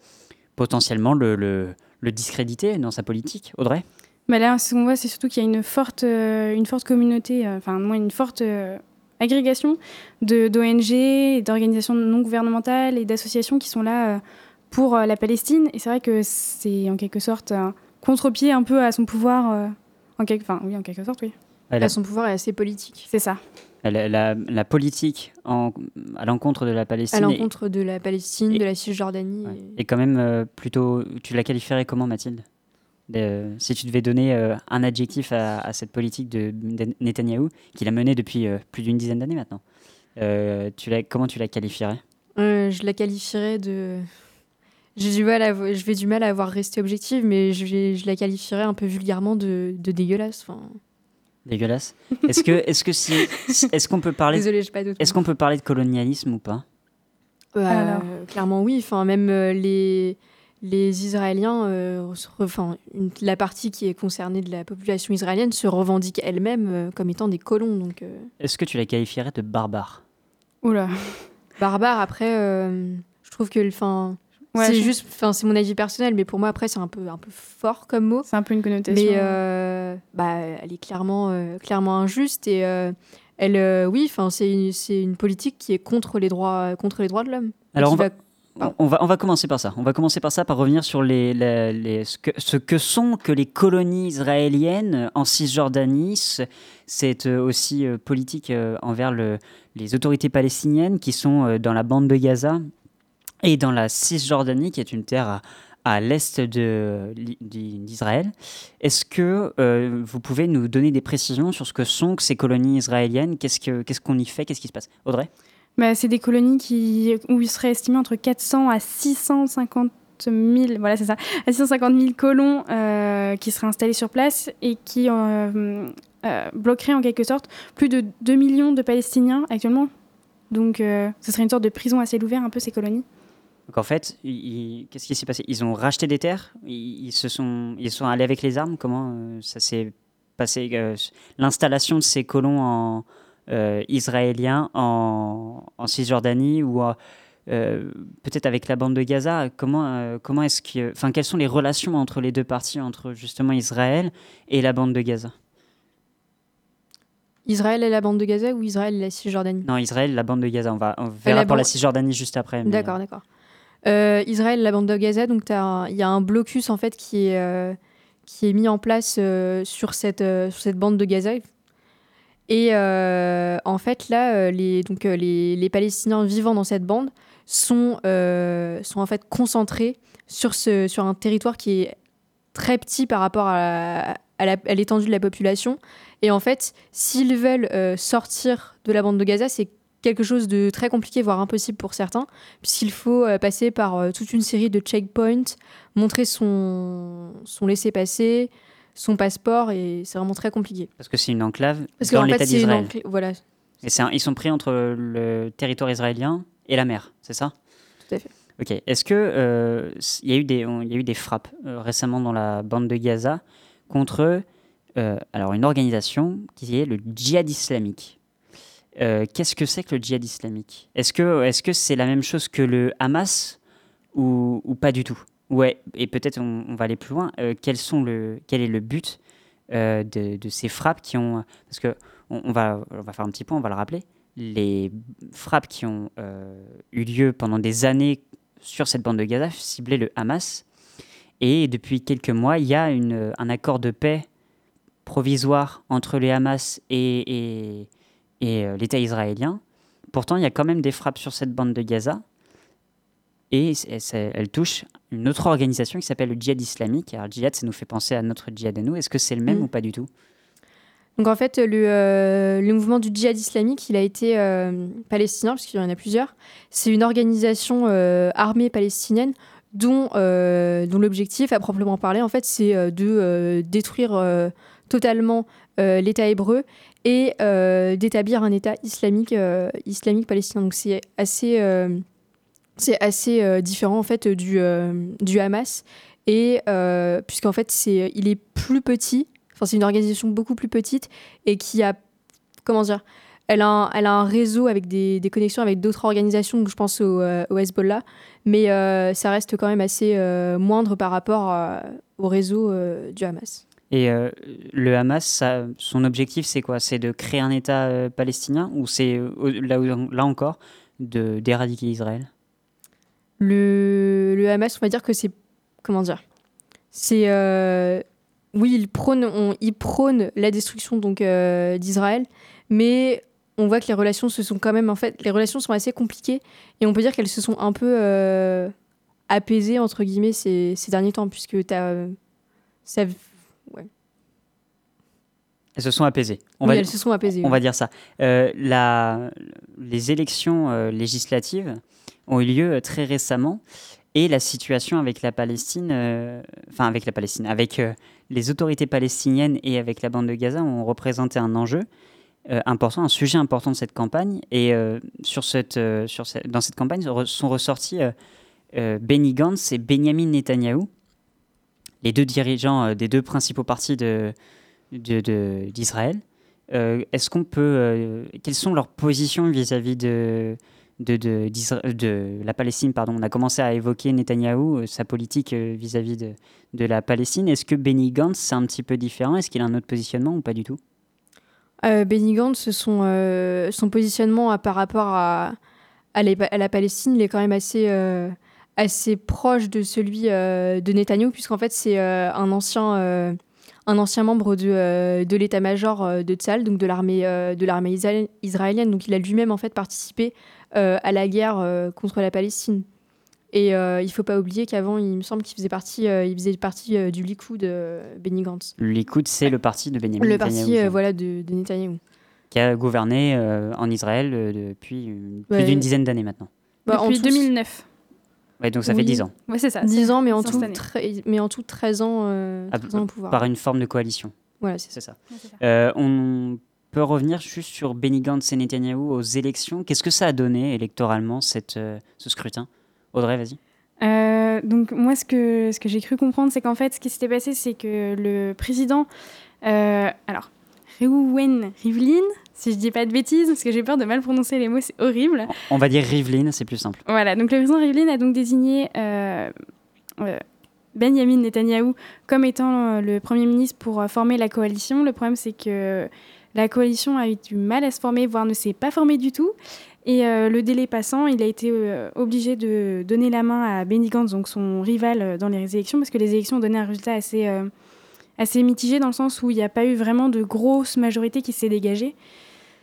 potentiellement le, le- le discréditer dans sa politique? Audrey? Mais là, ce qu'on voit, c'est surtout qu'il y a une forte, euh, une forte communauté, euh, enfin, moins une forte euh, agrégation d'ONG, et d'organisations non gouvernementales et d'associations qui sont là euh, pour euh, la Palestine. Et c'est vrai que c'est en quelque sorte un contre-pied un peu à son pouvoir. euh, en quelque, enfin, oui, en quelque sorte, oui. Elle a- son pouvoir est assez politique. C'est ça. la, la- la politique en- à l'encontre de la À Palestine est, l'encontre de la Palestine, et- de la Cisjordanie. et- quand même euh, plutôt... Tu la qualifierais comment Mathilde? De- Si tu devais donner euh, un adjectif à, à cette politique de, de Netanyahou, qu'il a menée depuis euh, plus d'une dizaine d'années maintenant, euh, tu la, comment tu la qualifierais? Euh, je la qualifierais de. J'ai du mal à, je vais du mal à avoir resté objective, mais je, vais- je la qualifierais un peu vulgairement de, de dégueulasse. Dégueulasse? Est-ce que, est-ce que si, est-ce qu'on peut parler, Désolée, j'ai pas est-ce qu'on peut parler de colonialisme ou pas? Euh, Alors. Clairement, oui. Enfin, même euh, les, les Israéliens, euh, enfin, une- la partie qui est concernée de la population israélienne se revendique elle-même euh, comme étant des colons. Donc, euh, Est-ce que tu la qualifierais de barbare? Oula. barbare, après, euh, je trouve que. Enfin, Ouais, c'est je- juste. Enfin, c'est mon avis personnel, mais pour moi, après, c'est un peu, un peu fort comme mot. C'est un peu une connotation. Mais euh, bah, elle est clairement, euh, clairement injuste et euh, elle, euh, oui, enfin, c'est une, c'est une politique qui est contre les droits, contre les droits de l'homme. Alors, on va- On va, on va commencer par ça. On va commencer par ça, par revenir sur les, les- ce, que, ce que sont que les colonies israéliennes en Cisjordanie. Ce- C'est euh, aussi euh, politique euh, envers le- les autorités palestiniennes qui sont dans la bande de Gaza et dans la Cisjordanie, qui est une terre à, à l'est d'Israël. Est-ce que vous pouvez nous donner des précisions sur ce que sont ces colonies israéliennes? Qu'est-ce que- qu'est-ce qu'on y fait? Qu'est-ce qui se passe? Audrey? Bah, c'est des colonies qui, où il serait estimé entre 400 à 650 000, voilà, c'est ça, à 650 000 colons euh, qui seraient installés sur place et qui euh, euh, bloqueraient en quelque sorte plus de 2 millions de Palestiniens actuellement. Donc, ce serait une sorte de prison à ciel ouvert, un peu ces colonies. Donc en fait, qu'est-ce qui s'est passé? Ils ont racheté des terres? Ils, se sont, ils sont allés avec les armes? Comment ça s'est passé L'installation de ces colons en, euh, israéliens en, en Cisjordanie ou euh, euh, peut-être avec la bande de Gaza Comment, euh, comment est-ce que, enfin, quelles sont les relations entre les deux parties, entre justement Israël et la bande de Gaza? Israël et la bande de Gaza ou Israël et la Cisjordanie? Non, Israël, la bande de Gaza. On va, on verra la pour la Cisjordanie juste après. D'accord, d'accord. Israël, la bande de Gaza, donc il y a un blocus en fait qui est, qui est mis en place sur, cette, sur cette bande de Gaza. Et euh, en fait, là, euh, les, donc, euh, les, les Palestiniens vivant dans cette bande sont, en fait concentrés sur, un territoire qui est très petit par rapport à, l'étendue de la population. Et en fait, s'ils veulent sortir de la bande de Gaza, c'est quelque chose de très compliqué, voire impossible pour certains, puisqu'il faut passer par toute une série de checkpoints, montrer son, son laissez-passer, son passeport, et c'est vraiment très compliqué. Parce que c'est une enclave Parce dans qu'en fait, l'État c'est une d'Israël. Voilà, Et un- ils sont pris entre le territoire israélien et la mer, c'est ça? Tout à fait. Ok. Est-ce que euh, il y a eu des on- il y a eu des frappes euh, récemment dans la bande de Gaza contre euh, alors une organisation qui est le djihad islamique. Qu'est-ce que c'est que le djihad islamique? Est-ce que est-ce que c'est la même chose que le Hamas ou, ou pas du tout? Ouais. Et peut-être on, va aller plus loin. Euh, le quel est le but euh, de, ces frappes qui ont parce que on, va on va faire un petit point, on va le rappeler. Les frappes qui ont euh, eu lieu pendant des années sur cette bande de Gaza ciblaient le Hamas. Et depuis quelques mois, il y a un accord de paix provisoire entre les Hamas et, l'État israélien. Pourtant, il y a quand même des frappes sur cette bande de Gaza. Et elle touche une autre organisation qui s'appelle le djihad islamique. Alors, le djihad, ça nous fait penser à notre djihad à nous. Est-ce que c'est le même Mm. ou pas du tout? Donc en fait, le, euh, le mouvement du djihad islamique, il a été euh, palestinien, parce qu'il y en a plusieurs. C'est une organisation euh, armée palestinienne dont, euh, dont l'objectif, à proprement parler, en fait, c'est de détruire totalement l'État hébreu et d'établir un État islamique, islamique palestinien. Donc c'est assez, c'est assez euh, différent en fait du, euh, du Hamas. Et euh, puisqu'en fait, c'est, il est plus petit, enfin c'est une organisation beaucoup plus petite et qui a, comment dire, elle a un, réseau avec des, connexions avec d'autres organisations, je pense au, euh, Hezbollah, mais euh, ça reste quand même assez euh, moindre par rapport au réseau euh, du Hamas. Et euh, le Hamas, son objectif, c'est quoi? C'est de créer un État euh, palestinien ou c'est, euh, là, là encore, de, d'éradiquer Israël? Le, le Hamas, on va dire que c'est. Comment dire C'est. euh, oui, il prône, on- il prône la destruction donc euh, d'Israël, mais on voit que les relations se sont quand même. En fait, les relations sont assez compliquées et on peut dire qu'elles se sont un peu euh, apaisées, entre guillemets, ces, ces derniers temps, puisque tu as. ça, ouais. Elles se sont apaisées. On Oui, va, elles se sont apaisées, On oui. va dire ça. La- les élections législatives ont eu lieu euh, très récemment et la situation avec la Palestine, euh, enfin avec la Palestine, avec euh, les autorités palestiniennes et avec la bande de Gaza ont représenté un enjeu important, un sujet important de cette campagne. Et sur cette, sur cette- dans cette campagne sont ressortis Benny Gantz et Benjamin Netanyahou, les deux dirigeants des deux principaux partis de, de- de- d'Israël. Est-ce qu'on peut. quelles sont leurs positions vis-à-vis de, de, la Palestine pardon. On a commencé à évoquer Netanyahou, euh, sa politique euh, vis-à-vis de, de la Palestine. Est-ce que Benny Gantz, c'est un petit peu différent? Est-ce qu'il a un autre positionnement ou pas du tout? Euh, Benny Gantz, son, positionnement par rapport à, à, la Palestine, il est quand même assez, assez proche de celui de Netanyahou, puisqu'en fait, c'est un, ancien, un ancien membre de, de l'état-major de Tzal, donc de l'armée israélienne. Donc, il a lui-même en fait participé à la guerre euh, contre la Palestine. Et euh, il ne faut pas oublier qu'avant, il me semble qu'il faisait partie, euh, il faisait partie euh, du Likoud, euh, Benny Gantz. Le Likoud, c'est le parti de Benjamin Le Netanyahou, parti euh, voilà, de, de Netanyahou. qui a gouverné euh, en Israël euh, depuis plus d'une dizaine d'années maintenant. Bah, en Depuis tout, 2009. Ouais, donc ça fait Oui. 10 ans. Ouais, c'est ça. 10 c'est- ans, mais en, tout, mais en tout 13 ans, euh, Ah, 13 ans au pouvoir. Par une forme de coalition. Voilà, c'est ça. Ouais, c'est ça. Euh, on peut revenir juste sur Benny Gantz et Netanyahou aux élections. Qu'est-ce que ça a donné électoralement, cette, euh, ce scrutin? Audrey, vas-y. Euh, donc moi, ce que, ce que j'ai cru comprendre, c'est qu'en fait, ce qui s'était passé, c'est que le président, euh, alors, Reuven Rivlin, si je dis pas de bêtises, parce que j'ai peur de mal prononcer les mots, c'est horrible. On va dire Rivlin, c'est plus simple. Voilà, donc le président Rivlin a donc désigné Benjamin Netanyahou comme étant le Premier ministre pour former la coalition. Le problème, c'est que la coalition a eu du mal à se former, voire ne s'est pas formée du tout. Et euh, le délai passant, il a été euh, obligé de donner la main à Benny Gantz, donc son rival euh, dans les élections, parce que les élections ont donné un résultat assez, mitigé dans le sens où il n'y a pas eu vraiment de grosse majorité qui s'est dégagée.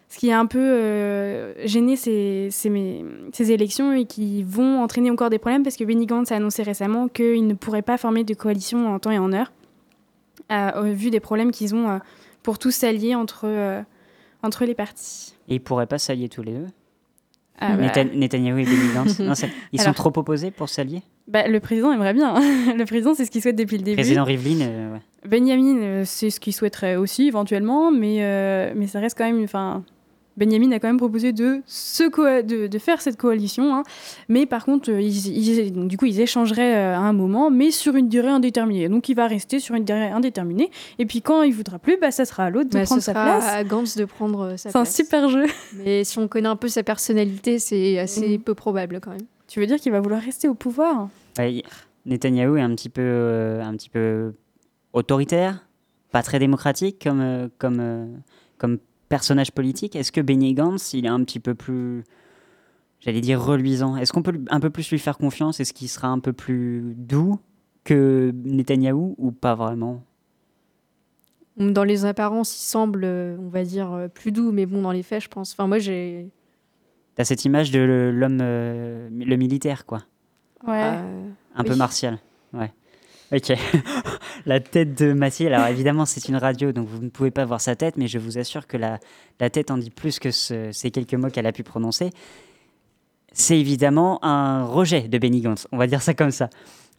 Ce qui a un peu gêné ces, ces, élections et qui vont entraîner encore des problèmes parce que Benny Gantz a annoncé récemment qu'il ne pourrait pas former de coalition en temps et en heure, vu des problèmes qu'ils ont pour tous s'allier entre, euh, entre les partis. Et ils pourraient pas s'allier tous les deux? Ah bah. Et Benny Gantz Non, c'est- Ils sont trop opposés pour s'allier? Bah, le président aimerait bien. le président, c'est ce qu'il souhaite depuis le début. Président Rivlin, euh, ouais. Benjamin, euh, c'est ce qu'il souhaiterait aussi éventuellement, mais, euh, mais ça reste quand même. Enfin, Benjamin a quand même proposé de, se de, de faire cette coalition, hein. mais par contre, euh, ils, ils- donc, du coup, ils échangeraient euh, à un moment, mais sur une durée indéterminée. Donc, il va rester sur une durée indéterminée, et puis quand il voudra plus, bah, ça sera à l'autre de Bah, prendre ce sa sera place. à Gantz de prendre euh, sa C'est un place. super jeu. Mais si on connaît un peu sa personnalité, c'est assez Mhm. peu probable quand même. Tu veux dire qu'il va vouloir rester au pouvoir? Ouais, il- Netanyahou est un petit peu, euh, un petit peu autoritaire, pas très démocratique comme, euh, comme, euh, comme personnage politique. Est-ce que Benny Gantz, il est un petit peu plus, j'allais dire, reluisant? Est-ce qu'on peut un peu plus lui faire confiance? Est-ce qu'il sera un peu plus doux que Netanyahou ou pas vraiment? Dans les apparences, il semble, euh, on va dire, euh, plus doux, mais bon, dans les faits, je pense. Enfin, moi, j'ai. T'as cette image de l'homme, euh, le militaire, quoi. Ouais. euh, Un peu martial. Ouais. Ok. la tête de Mathilde. Alors évidemment, c'est une radio, donc vous ne pouvez pas voir sa tête, mais je vous assure que la, la tête en dit plus que ce- ces quelques mots qu'elle a pu prononcer. C'est évidemment un rejet de Benny Gantz. On va dire ça comme ça.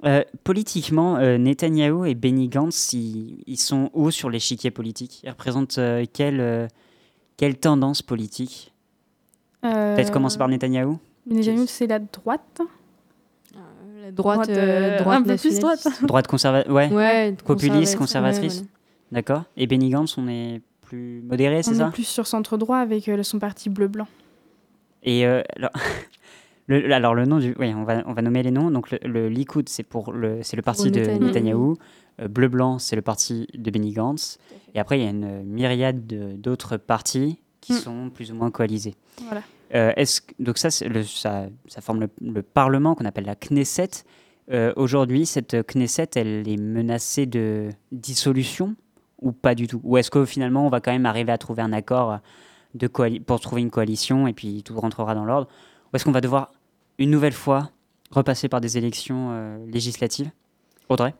Euh, politiquement, euh, Netanyahou et Benny Gantz, ils, ils sont où sur l'échiquier politique Ils représentent euh, quelle, euh, quelle tendance politique? Peut-être commencer par Netanyahou? Netanyahou, c'est la droite. Droite, Droite, euh, euh, droite un peu plus droite. Droite conservatrice Ouais. Ouais, Populiste, conservatrice, conservatrice. ouais, voilà. D'accord. Et Benny Gantz, on est plus modéré, c'est On ça est plus sur centre droit avec euh, son parti bleu-blanc. Et euh, alors, le, alors le nom du, oui, on va on va nommer les noms. Donc le, le Likoud, c'est pour le c'est le parti Pour de Netanyahou. Netanyahou. Euh, Bleu blanc, c'est le parti de Benny Gantz. Et après, il y a une myriade de- d'autres partis qui Mm. sont plus ou moins coalisés. Voilà. Euh, donc ça, ça, forme le, le Parlement qu'on appelle la Knesset. Euh, Aujourd'hui, cette Knesset, elle est menacée de dissolution ou pas du tout? Ou est-ce que finalement, on va quand même arriver à trouver un accord coali- pour trouver une coalition et puis tout rentrera dans l'ordre? Ou est-ce qu'on va devoir une nouvelle fois repasser par des élections euh, législatives? Audrey?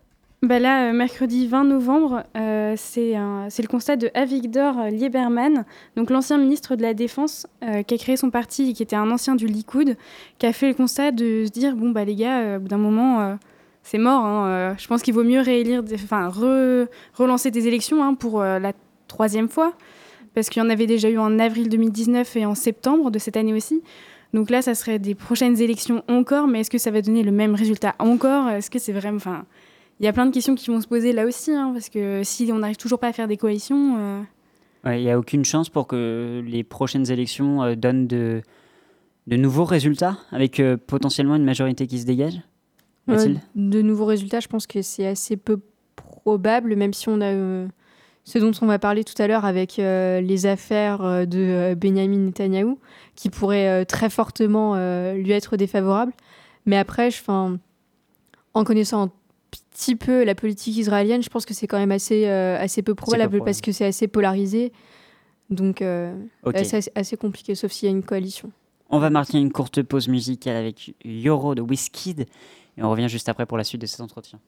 Bah là, euh, mercredi 20 novembre, euh, c'est le constat de Avigdor Lieberman, donc l'ancien ministre de la Défense, euh, qui a créé son parti et qui était un ancien du Likoud, qui a fait le constat de se dire bon bah les gars, euh, au d'un moment, euh, c'est mort. hein, euh, je pense qu'il vaut mieux réélire, enfin re- relancer des élections hein, pour euh, la troisième fois, parce qu'il y en avait déjà eu en avril 2019 et en septembre de cette année aussi. Donc là, ça serait des prochaines élections encore, mais est-ce que ça va donner le même résultat encore? Est-ce que c'est vraiment, il y a plein de questions qui vont se poser là aussi, hein, parce que si on n'arrive toujours pas à faire des coalitions, euh, Ouais, Il n'y a aucune chance pour que les prochaines élections euh, donnent de, de nouveaux résultats avec euh, potentiellement une majorité qui se dégage? Mathilde? de nouveaux résultats, je pense que c'est assez peu probable, même si on a euh, ce dont on va parler tout à l'heure avec euh, les affaires de euh, Benjamin Netanyahou, qui pourraient euh, très fortement euh, lui être défavorables. Mais après, je, en connaissant petit peu la politique israélienne, je pense que c'est quand même assez, euh, assez peu probable parce que c'est assez polarisé. Donc, euh, c'est assez, assez compliqué, sauf s'il y a une coalition. On va marquer une courte pause musicale avec Yoro de Wizkid et on revient juste après pour la suite de cet entretien.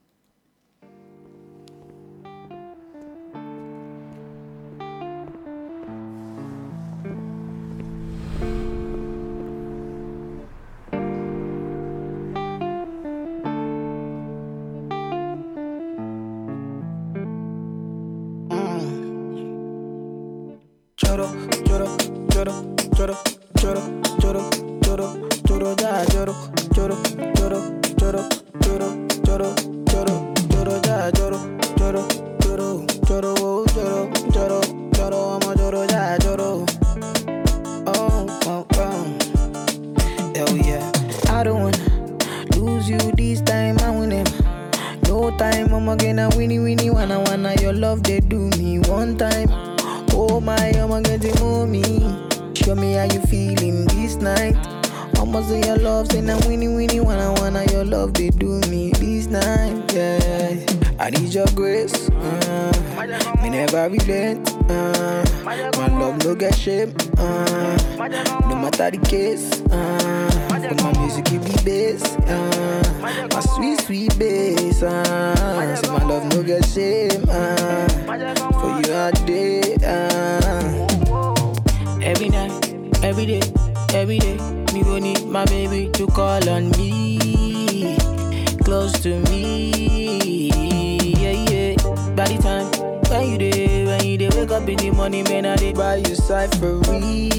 Choro, oh, choro, choro, choro, amo choro, ya, choro. Oh, oh, oh. Hell yeah. I don't wanna lose you this time, I win him. No time, I'm again, winnie, winnie, wanna, wanna, your love, they do me one time. Oh my, I'm getting mommy. Show me how you feeling this night. Almost say your love, say now winnie winnie wanna wanna your love they do me this night. Yeah, I need your grace. Uh, me never relent. Uh, my love no get shame. Uh, no matter the case. Uh, but my music give me bass. Uh, my sweet sweet bass. Uh, say my love no get shame. Uh, for you all day. Uh. Every night, every day, every day, me go need my baby to call on me, close to me. You up in the morning, man, I did buy you cyphery,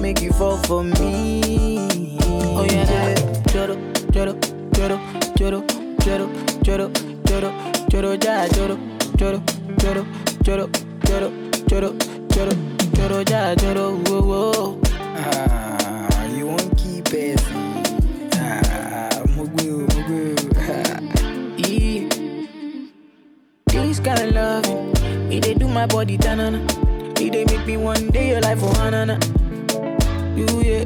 make you fall for me. Oh yeah, yeah. Joro, joro, joro, joro, joro, joro, joro, joro, ja, joro, joro, joro, joro, joro, joro, joro, joro, ja, joro, whoa, whoa. Ah, you won't keep it. Ah, mugu, mugu. Yeah. This kind of love, it they do my body tanana. It they make me one day your life for hanana. You yeah,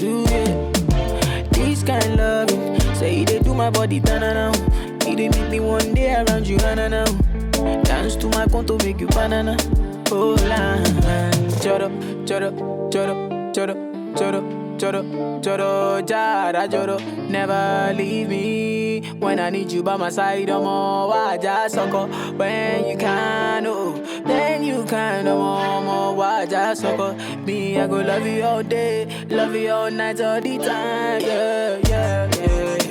you yeah. This kind of love, say it they do my body tanana. It they make me one day around you hanana. Dance to my conto make you banana. Oh la, choro, choro, choro, choro, choro, Jara, Joro, never leave me. When I need you by my side, I'm all just sucker. When you can, oh, then you can, no more, more, just sucker. Me, I go love you all day, love you all night, all the time, yeah, yeah. Yeah,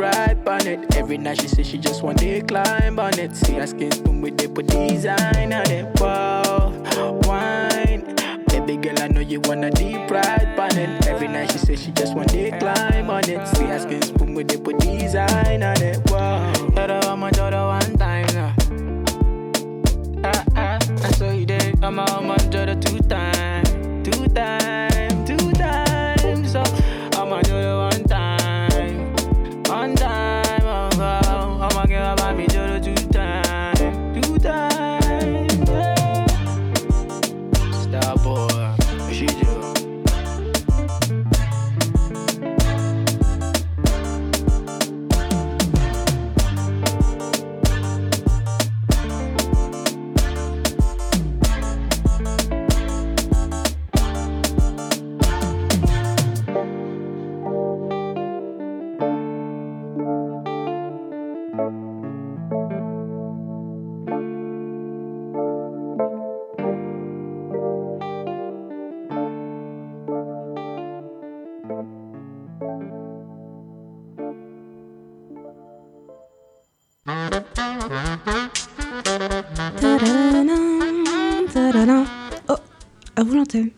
on it. Every night she says she just want to climb on it. See her skin spoon with the put design on it. Wow, wine. Baby girl, I know you wanna deep ride on it. Every night she says she just want to climb on it. See her skin spoon with the put design on it. Wow, daughter, I'm a daughter one time now. Ah ah, I saw you there. I'm a I'm a daughter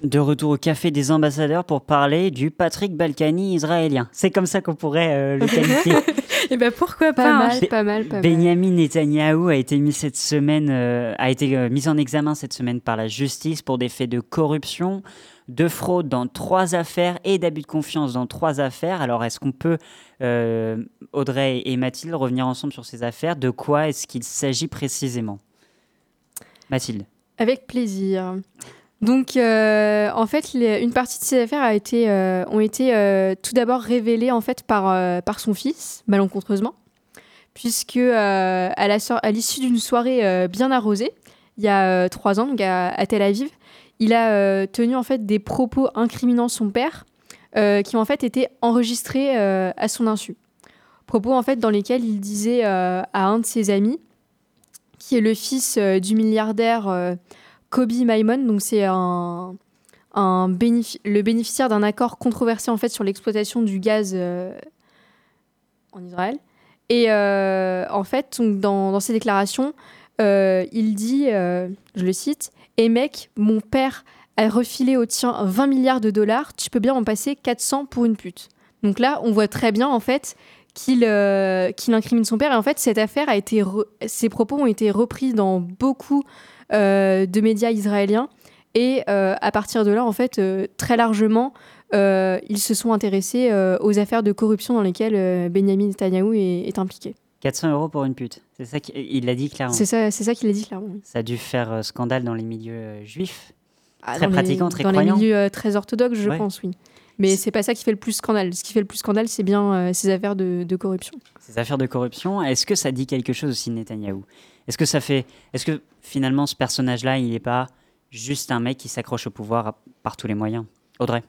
De retour au café des ambassadeurs pour parler du Patrick Balkany israélien. C'est comme ça qu'on pourrait euh, le qualifier. Et ben pourquoi Pas pas, hein. mal, pas mal, pas mal. Benjamin Netanyahou a été mis cette semaine, euh, a été euh, mis en examen cette semaine par la justice pour des faits de corruption, de fraude dans trois affaires et d'abus de confiance dans trois affaires. Alors est-ce qu'on peut, euh, Audrey et Mathilde, revenir ensemble sur ces affaires? De quoi est-ce qu'il s'agit précisément? Mathilde. Avec plaisir. Donc, euh, en fait, une partie de ces affaires a été, euh, ont été euh, tout d'abord révélées en fait par, par son fils, malencontreusement, puisque à l'issue d'une soirée bien arrosée, il y a trois ans, donc à, à Tel Aviv, il a tenu en fait des propos incriminant son père, qui ont en fait été enregistrés à son insu. Propos en fait dans lesquels il disait à un de ses amis, qui est le fils du milliardaire Kobe Maimon. Donc c'est le bénéficiaire d'un accord controversé en fait sur l'exploitation du gaz euh, en Israël. Et euh, en fait, dans, ses déclarations, euh, il dit, je le cite, Et mec, mon père a refilé au tien 20 milliards de dollars, tu peux bien en passer 400 pour une pute. Donc là, on voit très bien en fait qu'il incrimine son père. Et en fait, cette affaire a été, ses propos ont été repris dans beaucoup de médias israéliens. Et euh, à partir de là, en fait, euh, très largement, euh, ils se sont intéressés euh, aux affaires de corruption dans lesquelles euh, Benjamin Netanyahu est, est impliqué. 400 euros pour une pute. C'est ça qu'il l'a dit clairement. C'est ça, c'est ça qu'il a dit clairement. oui. Ça a dû faire euh, scandale dans les milieux euh, juifs. Ah, très dans pratiquants, très dans croyants. les milieux euh, très orthodoxes, je Ouais. pense, oui. Mais c'est pas ça qui fait le plus scandale. Ce qui fait le plus scandale, c'est bien euh, ces affaires de, de corruption. Ces affaires de corruption, est-ce que ça dit quelque chose aussi de Netanyahou Est-ce que ça fait, est-ce que finalement ce personnage-là, il n'est pas juste un mec qui s'accroche au pouvoir par tous les moyens? Audrey?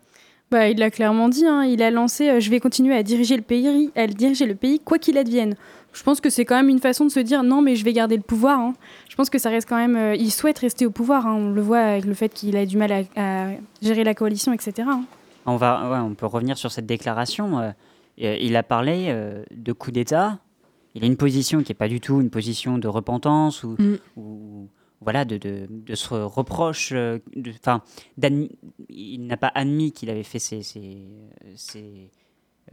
Bah, il l'a clairement dit, hein, il a lancé euh, Je vais continuer à diriger le pays, à diriger le pays quoi qu'il advienne. Je pense que c'est quand même une façon de se dire non, mais je vais garder le pouvoir. hein. Je pense que ça reste quand même. euh, il souhaite rester au pouvoir. hein. On le voit avec le fait qu'il a du mal à, à gérer la coalition, etc. on, va, ouais, on peut revenir sur cette déclaration. euh, il a parlé de coup d'État. Il a une position qui n'est pas du tout une position de repentance ou, Mm. ou- voilà, de, de, de se reproche. euh, Enfin, il n'a pas admis qu'il avait fait ces-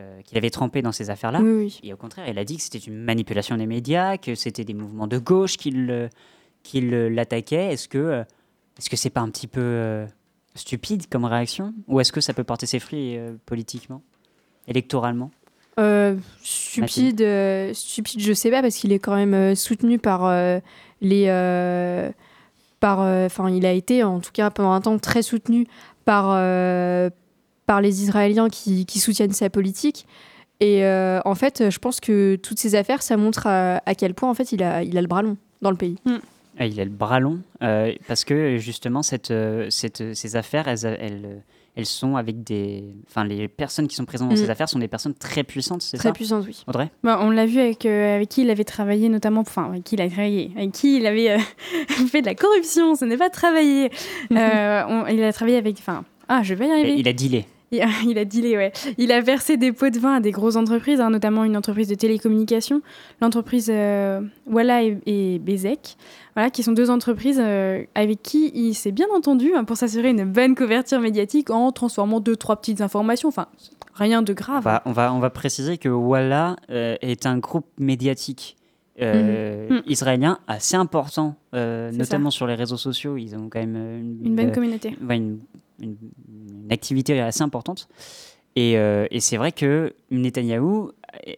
euh, qu'il avait trempé dans ces affaires-là. Oui, oui. Et au contraire, il a dit que c'était une manipulation des médias, que c'était des mouvements de gauche qui le- l'attaquaient. Est-ce que euh, est-ce que c'est pas un petit peu euh, stupide comme réaction? Ou est-ce que ça peut porter ses fruits euh, politiquement, électoralement? Euh, stupide, euh, stupide, je sais pas, parce qu'il est quand même euh, soutenu par euh, les. euh, par, enfin, il a été, en tout cas, pendant un temps, très soutenu par, euh, par les Israéliens qui, qui soutiennent sa politique. Et euh, en fait, je pense que toutes ces affaires, ça montre à, à quel point, en fait, il a, il a le bras long dans le pays. Ah, il a le bras long euh, parce que justement cette, cette, ces affaires, elles, elles, elles sont avec des, enfin les personnes qui sont présentes dans Mm. ces affaires sont des personnes très puissantes, c'est Très ça? puissantes, oui. Audrey? Bah, on l'a vu avec, euh, avec qui il avait travaillé, notamment, enfin, avec qui il a travaillé, avec qui il avait euh, fait de la corruption, ce n'est pas travailler. Euh, on- il a travaillé avec, enfin, ah, je vais y arriver. Il a dealé. Il a, il a dealé, ouais. Il a versé des pots de vin à des grosses entreprises, hein, notamment une entreprise de télécommunications, l'entreprise euh, Walla et, et Bezek, voilà, qui sont deux entreprises euh, avec qui il s'est bien entendu hein, pour s'assurer une bonne couverture médiatique en transformant deux, trois petites informations. Enfin, rien de On grave. va, on, va, on va préciser que Walla euh, est un groupe médiatique euh, Mhm. Mm. israélien assez important, euh, notamment ça. sur les réseaux sociaux. Ils ont quand même une, Une bonne euh, communauté. ouais, une, une- activité assez importante. Et, euh, et c'est vrai que Netanyahou,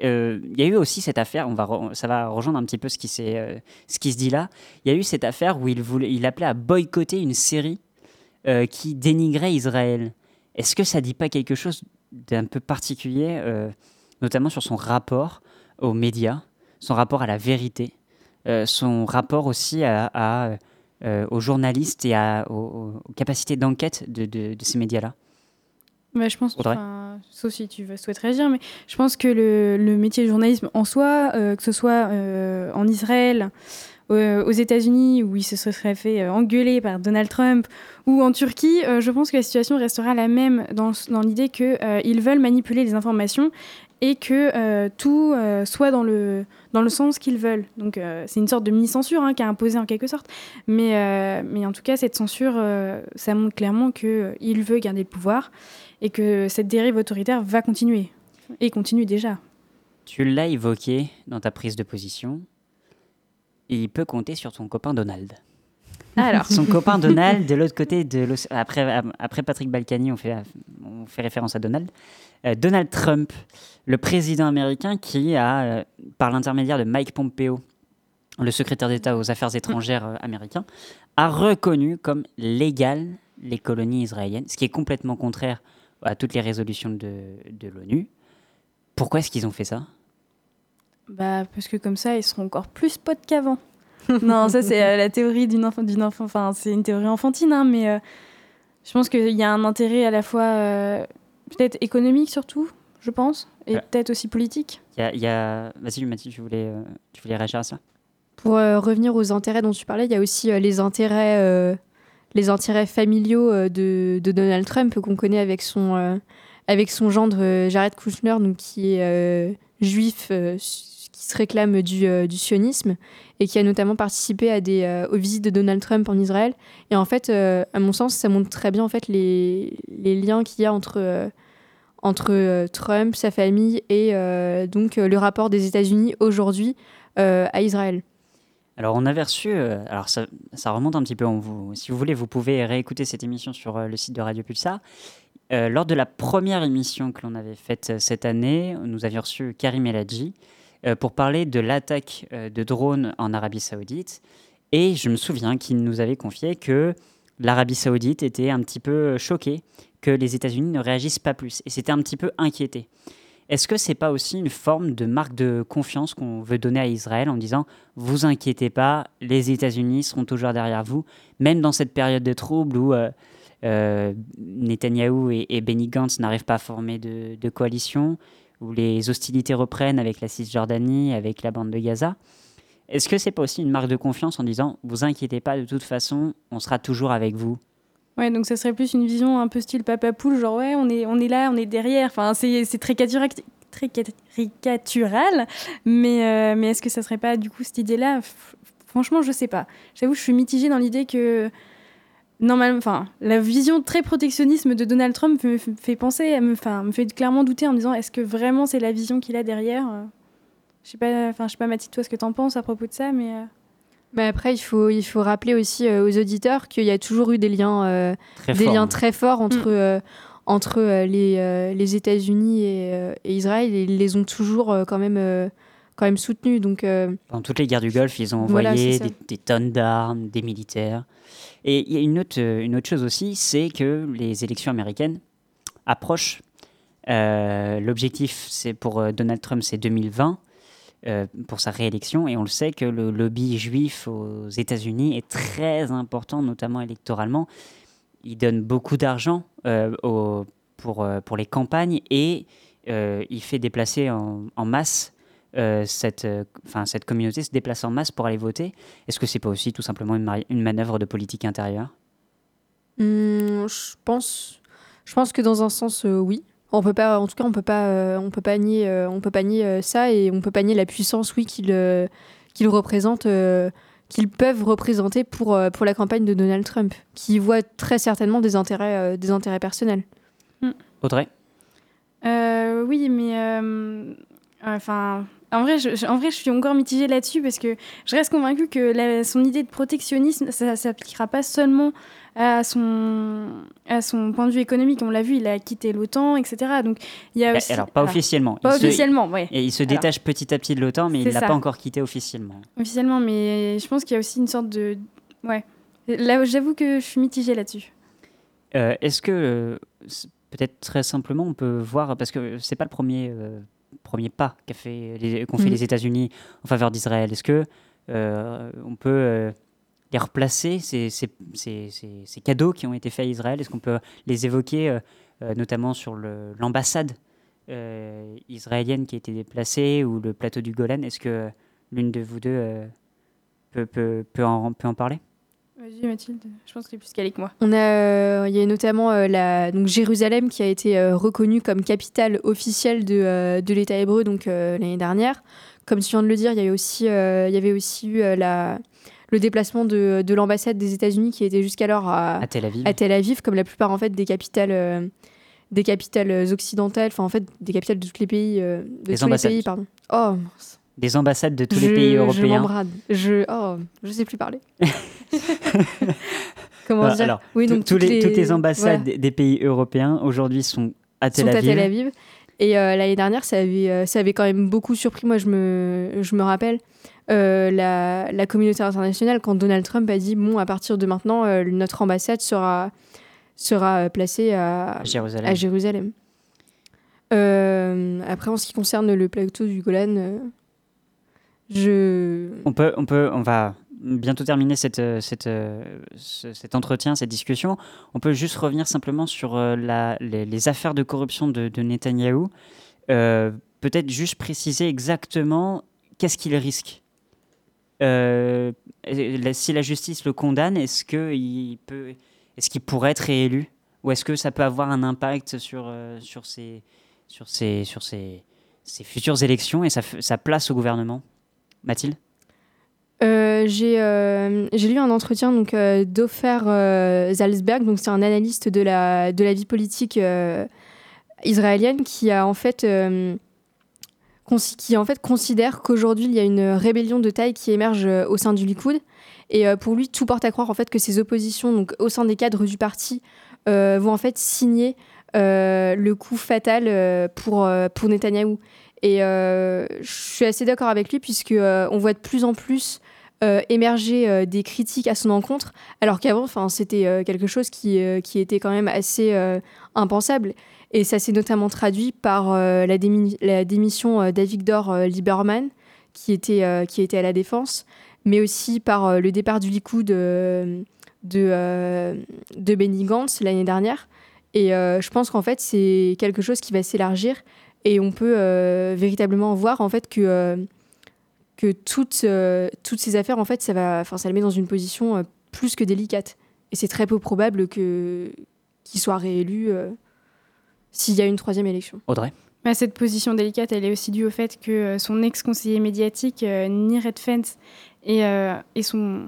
euh, il y a eu aussi cette affaire, on va ça va rejoindre un petit peu ce qui, euh, ce qui se dit là. Il y a eu cette affaire où il, voulait, il appelait à boycotter une série euh, qui dénigrait Israël. Est-ce que ça dit pas quelque chose d'un peu particulier, notamment sur son rapport aux médias, son rapport à la vérité, son rapport aussi à, euh, aux journalistes et à, aux, aux capacités d'enquête de, de- de ces médias-là. Bah, je pense, Audrey enfin, sauf si tu veux, souhaites réagir, mais je pense que le, le métier de journalisme en soi, euh, que ce soit euh, en Israël, euh, aux États-Unis, où il se serait fait engueuler par Donald Trump, ou en Turquie, je pense que la situation restera la même dans, dans l'idée qu'ils veulent manipuler les informations et que tout soit dans le, dans le sens qu'ils veulent. Donc euh, c'est une sorte de mini-censure hein, qui a imposé en quelque sorte. Mais, euh, mais en tout cas, cette censure, euh, ça montre clairement qu'il veut garder le pouvoir et que cette dérive autoritaire va continuer. Et continue déjà. Tu l'as évoqué dans ta prise de position. Il peut compter sur ton copain Donald. Alors. Son copain Donald, de l'autre côté de l'océan. Après, après Patrick Balkany, on fait, on fait référence à Donald. Euh, Donald Trump, le président américain qui a, euh, par l'intermédiaire de Mike Pompeo, le secrétaire d'État aux affaires étrangères euh, américain, a reconnu comme légal les colonies israéliennes, ce qui est complètement contraire à toutes les résolutions de, l'ONU. Pourquoi est-ce qu'ils ont fait ça? Bah, parce que comme ça, ils seront encore plus potes qu'avant. non, ça, c'est euh, la théorie d'une enfant, d'une enfant. Enfin, c'est une théorie enfantine, hein, mais je pense qu'il y a un intérêt à la fois, peut-être économique surtout, je pense, et Ouais. peut-être aussi politique. Il y a, il y a... Vas-y, Mathilde, tu voulais, euh, tu voulais réagir à ça? Pour euh, revenir aux intérêts dont tu parlais, il y a aussi euh, les intérêts, euh, les intérêts familiaux euh, de, de Donald Trump qu'on connaît avec son, euh, avec son gendre euh, Jared Kushner, donc qui est euh, juif, euh, qui se réclame du, euh, du sionisme et qui a notamment participé à des, euh, aux visites de Donald Trump en Israël. Et en fait, euh, à mon sens, ça montre très bien en fait les, les liens qu'il y a entre euh, entre euh, Trump, sa famille et euh, donc euh, le rapport des États-Unis aujourd'hui à Israël. Alors, on avait reçu, alors ça, remonte un petit peu, on vous, si vous voulez, vous pouvez réécouter cette émission sur le site de Radio Pulsar. Lors de la première émission que l'on avait faite cette année, nous avions reçu Karim Eladji pour parler de l'attaque de drones en Arabie Saoudite. Et je me souviens qu'il nous avait confié que l'Arabie Saoudite était un petit peu choquée que les États-Unis ne réagissent pas plus. Et c'était un petit peu inquiété. Est-ce que c'est pas aussi une forme de marque de confiance qu'on veut donner à Israël en disant vous inquiétez pas, les États-Unis seront toujours derrière vous, même dans cette période de trouble où euh, euh, Netanyahou et, et Benny Gantz n'arrivent pas à former de, de coalition, où les hostilités reprennent avec la Cisjordanie, avec la bande de Gaza? Est-ce que c'est pas aussi une marque de confiance en disant vous inquiétez pas, de toute façon, on sera toujours avec vous? Ouais, donc ça serait plus une vision un peu style papa poule, genre ouais, on est, on est là, on est derrière. Enfin, c'est très, très caricatural, mais, euh, mais est-ce que ça serait pas du coup cette idée-là? Franchement, je sais pas. J'avoue, je suis mitigée dans l'idée que normalement, enfin, la vision très protectionnisme de Donald Trump me fait penser, me, me fait clairement douter en me disant est-ce que vraiment c'est la vision qu'il a derrière Euh, Je sais pas, enfin, je sais pas Mathilde, toi ce que t'en penses à propos de ça, mais. euh, Mais après, il faut, il faut rappeler aussi euh, aux auditeurs qu'il y a toujours eu des liens, euh, Très des forts, liens très forts entre, Mm. euh, entre euh, les, euh, les États-Unis et, euh, et Israël, et ils les ont toujours euh, quand même, euh, quand même soutenus. Donc, euh, Pendant toutes les guerres du Golfe, ils ont envoyé des, des tonnes d'armes, des militaires. Et il y a une autre, une autre chose aussi, c'est que les élections américaines approchent. Euh, L'objectif, c'est pour Donald Trump, c'est 2020 euh, pour sa réélection. Et on le sait que le lobby juif aux États-Unis est très important, notamment électoralement. Il donne beaucoup d'argent euh, pour, euh, pour les campagnes et il fait déplacer en, masse cette, enfin, cette communauté se déplace en masse pour aller voter. Est-ce que c'est pas aussi tout simplement une, manœuvre de politique intérieure? Hum, je pense, je pense que dans un sens, oui. On peut pas, en tout cas, on peut pas, euh, on peut pas nier, euh, on peut pas nier euh, ça et on peut pas nier la puissance, oui, qu'ils euh, qu'ils représentent, euh, qu'ils peuvent représenter pour pour la campagne de Donald Trump, qui voit très certainement des intérêts, euh, des intérêts personnels. Audrey? Euh, oui, mais euh, enfin, en vrai, je, en vrai, je suis encore mitigée là-dessus parce que je reste convaincue que la- son idée de protectionnisme, ça s'appliquera pas seulement à son à son point de vue économique. On l'a vu, il a quitté l'OTAN, etc. Donc il y a Bah, aussi Alors, pas officiellement. Pas Il se- officiellement, ouais. Et il se Alors. détache petit à petit de l'OTAN, mais il C'est l'a pas encore quitté officiellement. Officiellement, mais je pense qu'il y a aussi une sorte de ouais. Là, j'avoue que je suis mitigée là-dessus. Euh, Est-ce que, euh, peut-être très simplement, on peut voir, parce que c'est pas le premier, euh, premier pas qu'a fait les- qu'ont fait Mhm. les États-Unis en faveur d'Israël. Est-ce que euh, on peut euh, les replacer, ces, ces- ces- ces- ces cadeaux qui ont été faits à Israël? Est-ce qu'on peut les évoquer, euh, notamment sur l'ambassade israélienne qui a été déplacée ou le plateau du Golan? Est-ce que l'une de vous deux peut, peut, peut en, peut en parler? Vas-y Mathilde, je pense que tu es plus calée que moi. On a, euh, il y a notamment euh, la, donc Jérusalem qui a été euh, reconnue comme capitale officielle de, euh, de l'État hébreu donc euh, l'année dernière. Comme tu viens de le dire, il y avait aussi, euh, il y avait aussi eu euh, la, le déplacement de, de l'ambassade des États-Unis qui était jusqu'alors à, À Tel Aviv. à Tel Aviv, comme la plupart en fait des capitales, euh, des capitales occidentales, enfin en fait des capitales de tous les pays, euh, de Des tous les ambassades. pays, pardon. Oh, mince. Des ambassades de tous je, les pays Je européens. m'embrade. Je, oh, je sais plus parler. Comment Voilà, dire alors, Oui, donc toutes les, toutes les ambassades des- des pays européens aujourd'hui sont à Tel sont à Aviv. Tel Aviv. Et euh, l'année dernière, ça avait, euh, ça avait quand même beaucoup surpris. Moi, je me, je me rappelle euh, la, la communauté internationale quand Donald Trump a dit bon, à partir de maintenant, notre ambassade sera, sera placée à, Jérusalem. à Jérusalem. Après, en ce qui concerne le plateau du Golan, On peut, on peut, on va bientôt terminer cette, euh, cette, euh, ce- cet entretien, cette discussion. On peut juste revenir simplement sur euh, la, les, affaires de corruption de, de Netanyahou. Peut-être juste préciser exactement qu'est-ce qu'il risque. Si la justice le condamne, est-ce qu'il qu'il pourrait être réélu, ou est-ce que ça peut avoir un impact sur sur ses sur ses sur ses, futures élections et sa place au gouvernement, Mathilde Euh, j'ai euh, j'ai lu un entretien donc euh, d'Ofer donc c'est un analyste de la de la vie politique israélienne qui a en fait qui en fait considère qu'aujourd'hui il y a une rébellion de taille qui émerge au sein du Likoud. Et pour lui tout porte à croire en fait que ces oppositions donc au sein des cadres du parti vont en fait signer le coup fatal pour pour Netanyahou et euh, je suis assez d'accord avec lui puisque euh, on voit de plus en plus euh, émerger des critiques à son encontre, alors qu'avant, c'était quelque chose qui, qui était quand même assez impensable. Et ça s'est notamment traduit par la, démi- la démission d'Avigdor Lieberman, qui était, qui était à la défense, mais aussi par le départ du Likoud de, de Benny Gantz l'année dernière. Et je pense qu'en fait, c'est quelque chose qui va s'élargir et on peut euh, véritablement voir en fait que euh, que toutes, euh, toutes ces affaires, en fait, ça, va, enfin, ça le met dans une position euh, plus que délicate. Et c'est très peu probable que, qu'il soit réélu euh, s'il y a une troisième élection. Audrey Bah, cette position délicate, elle est aussi due au fait que euh, son ex-conseiller médiatique, euh, Nir Redfence, et, euh, et, son,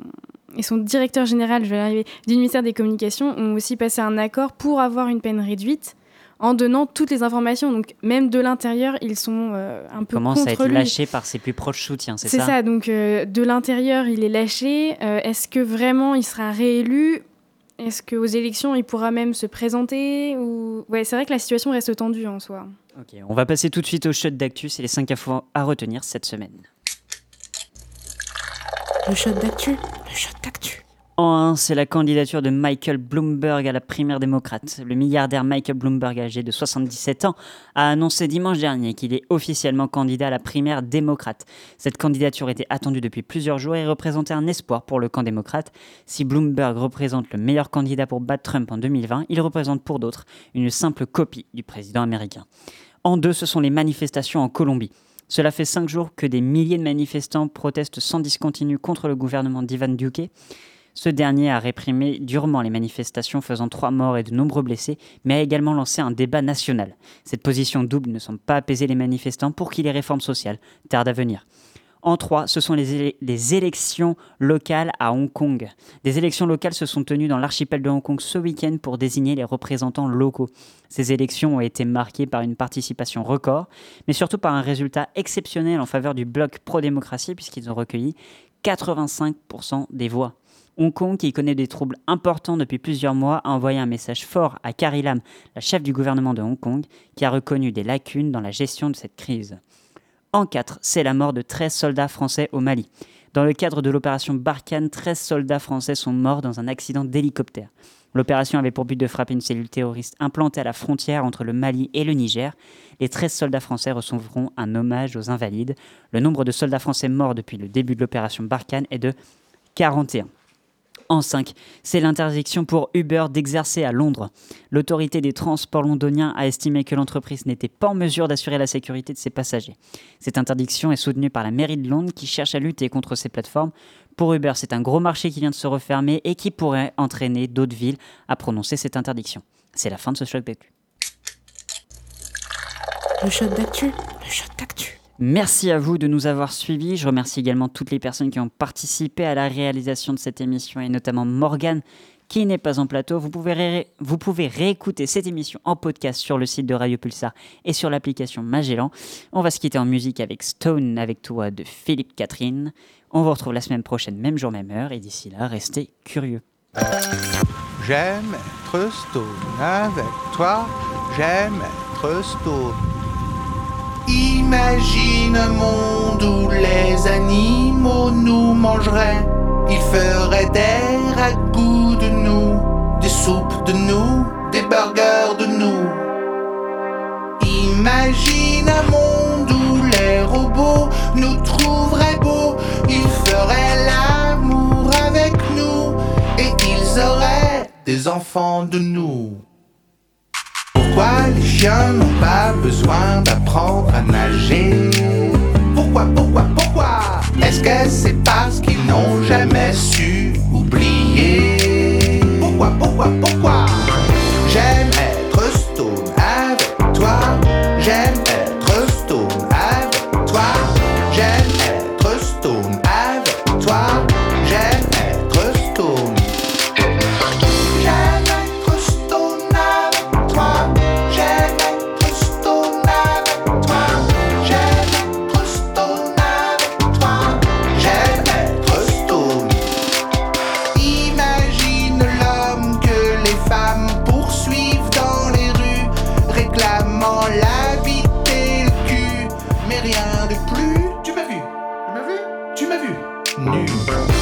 et son directeur général, je vais arriver, du ministère des Communications ont aussi passé un accord pour avoir une peine réduite en donnant toutes les informations. Donc même de l'intérieur, ils sont euh, un peu commence à être lui. lâché par ses plus proches soutiens, c'est C'est ça, ça, donc euh, de l'intérieur, il est lâché. Euh, Est-ce que vraiment il sera réélu? Est-ce qu'aux élections, il pourra même se présenter ou... Ouais, c'est vrai que la situation reste tendue en soi. Ok, on va passer tout de suite au shot d'actu. C'est les 5 infos à retenir cette semaine. Le shot d'actu, le shot d'actu. En 1, c'est la candidature de Michael Bloomberg à la primaire démocrate. Le milliardaire Michael Bloomberg, âgé de 77 ans, a annoncé dimanche dernier qu'il est officiellement candidat à la primaire démocrate. Cette candidature était attendue depuis plusieurs jours et représentait un espoir pour le camp démocrate. Si Bloomberg représente le meilleur candidat pour battre Trump en 2020, il représente pour d'autres une simple copie du président américain. En 2, ce sont les manifestations en Colombie. Cela fait cinq jours que des milliers de manifestants protestent sans discontinu contre le gouvernement d'Ivan Duque. Ce dernier a réprimé durement les manifestations, faisant trois morts et de nombreux blessés, mais a également lancé un débat national. Cette position double ne semble pas apaiser les manifestants pour qui les réformes sociales tardent à venir. En trois, ce sont les, les élections locales à Hong Kong. Des élections locales se sont tenues dans l'archipel de Hong Kong ce week-end pour désigner les représentants locaux. Ces élections ont été marquées par une participation record, mais surtout par un résultat exceptionnel en faveur du bloc pro-démocratie, puisqu'ils ont recueilli 85% des voix. Hong Kong, qui connaît des troubles importants depuis plusieurs mois, a envoyé un message fort à Carrie Lam, la chef du gouvernement de Hong Kong, qui a reconnu des lacunes dans la gestion de cette crise. En 4, c'est la mort de 13 soldats français au Mali. Dans le cadre de l'opération Barkhane, 13 soldats français sont morts dans un accident d'hélicoptère. L'opération avait pour but de frapper une cellule terroriste implantée à la frontière entre le Mali et le Niger. Les 13 soldats français recevront un hommage aux invalides. Le nombre de soldats français morts depuis le début de l'opération Barkhane est de 41. En 5, c'est l'interdiction pour Uber d'exercer à Londres. L'autorité des transports londoniens a estimé que l'entreprise n'était pas en mesure d'assurer la sécurité de ses passagers. Cette interdiction est soutenue par la mairie de Londres qui cherche à lutter contre ces plateformes. Pour Uber, c'est un gros marché qui vient de se refermer et qui pourrait entraîner d'autres villes à prononcer cette interdiction. C'est la fin de ce choc d'actu. Le shot d'actu, le shot d'actu. Merci à vous de nous avoir suivis. Je remercie également toutes les personnes qui ont participé à la réalisation de cette émission et notamment Morgane qui n'est pas en plateau. Vous pouvez, réécouter cette émission en podcast sur le site de Radio Pulsar et sur l'application Magellan. On va se quitter en musique avec Stone avec toi de Philippe Catherine. On vous retrouve la semaine prochaine, même jour, même heure. Et d'ici là, restez curieux. J'aime. Imagine un monde où les animaux nous mangeraient. Ils feraient des ragoûts de nous, des soupes de nous, des burgers de nous. Imagine un monde où les robots nous trouveraient beaux. Ils feraient l'amour avec nous et ils auraient des enfants de nous. Pourquoi les chiens n'ont pas besoin d'apprendre à nager? Pourquoi, pourquoi, pourquoi? Est-ce que c'est parce qu'ils n'ont jamais su oublier? Pourquoi, pourquoi, pourquoi? J'aime être stone avec toi. J'aime new.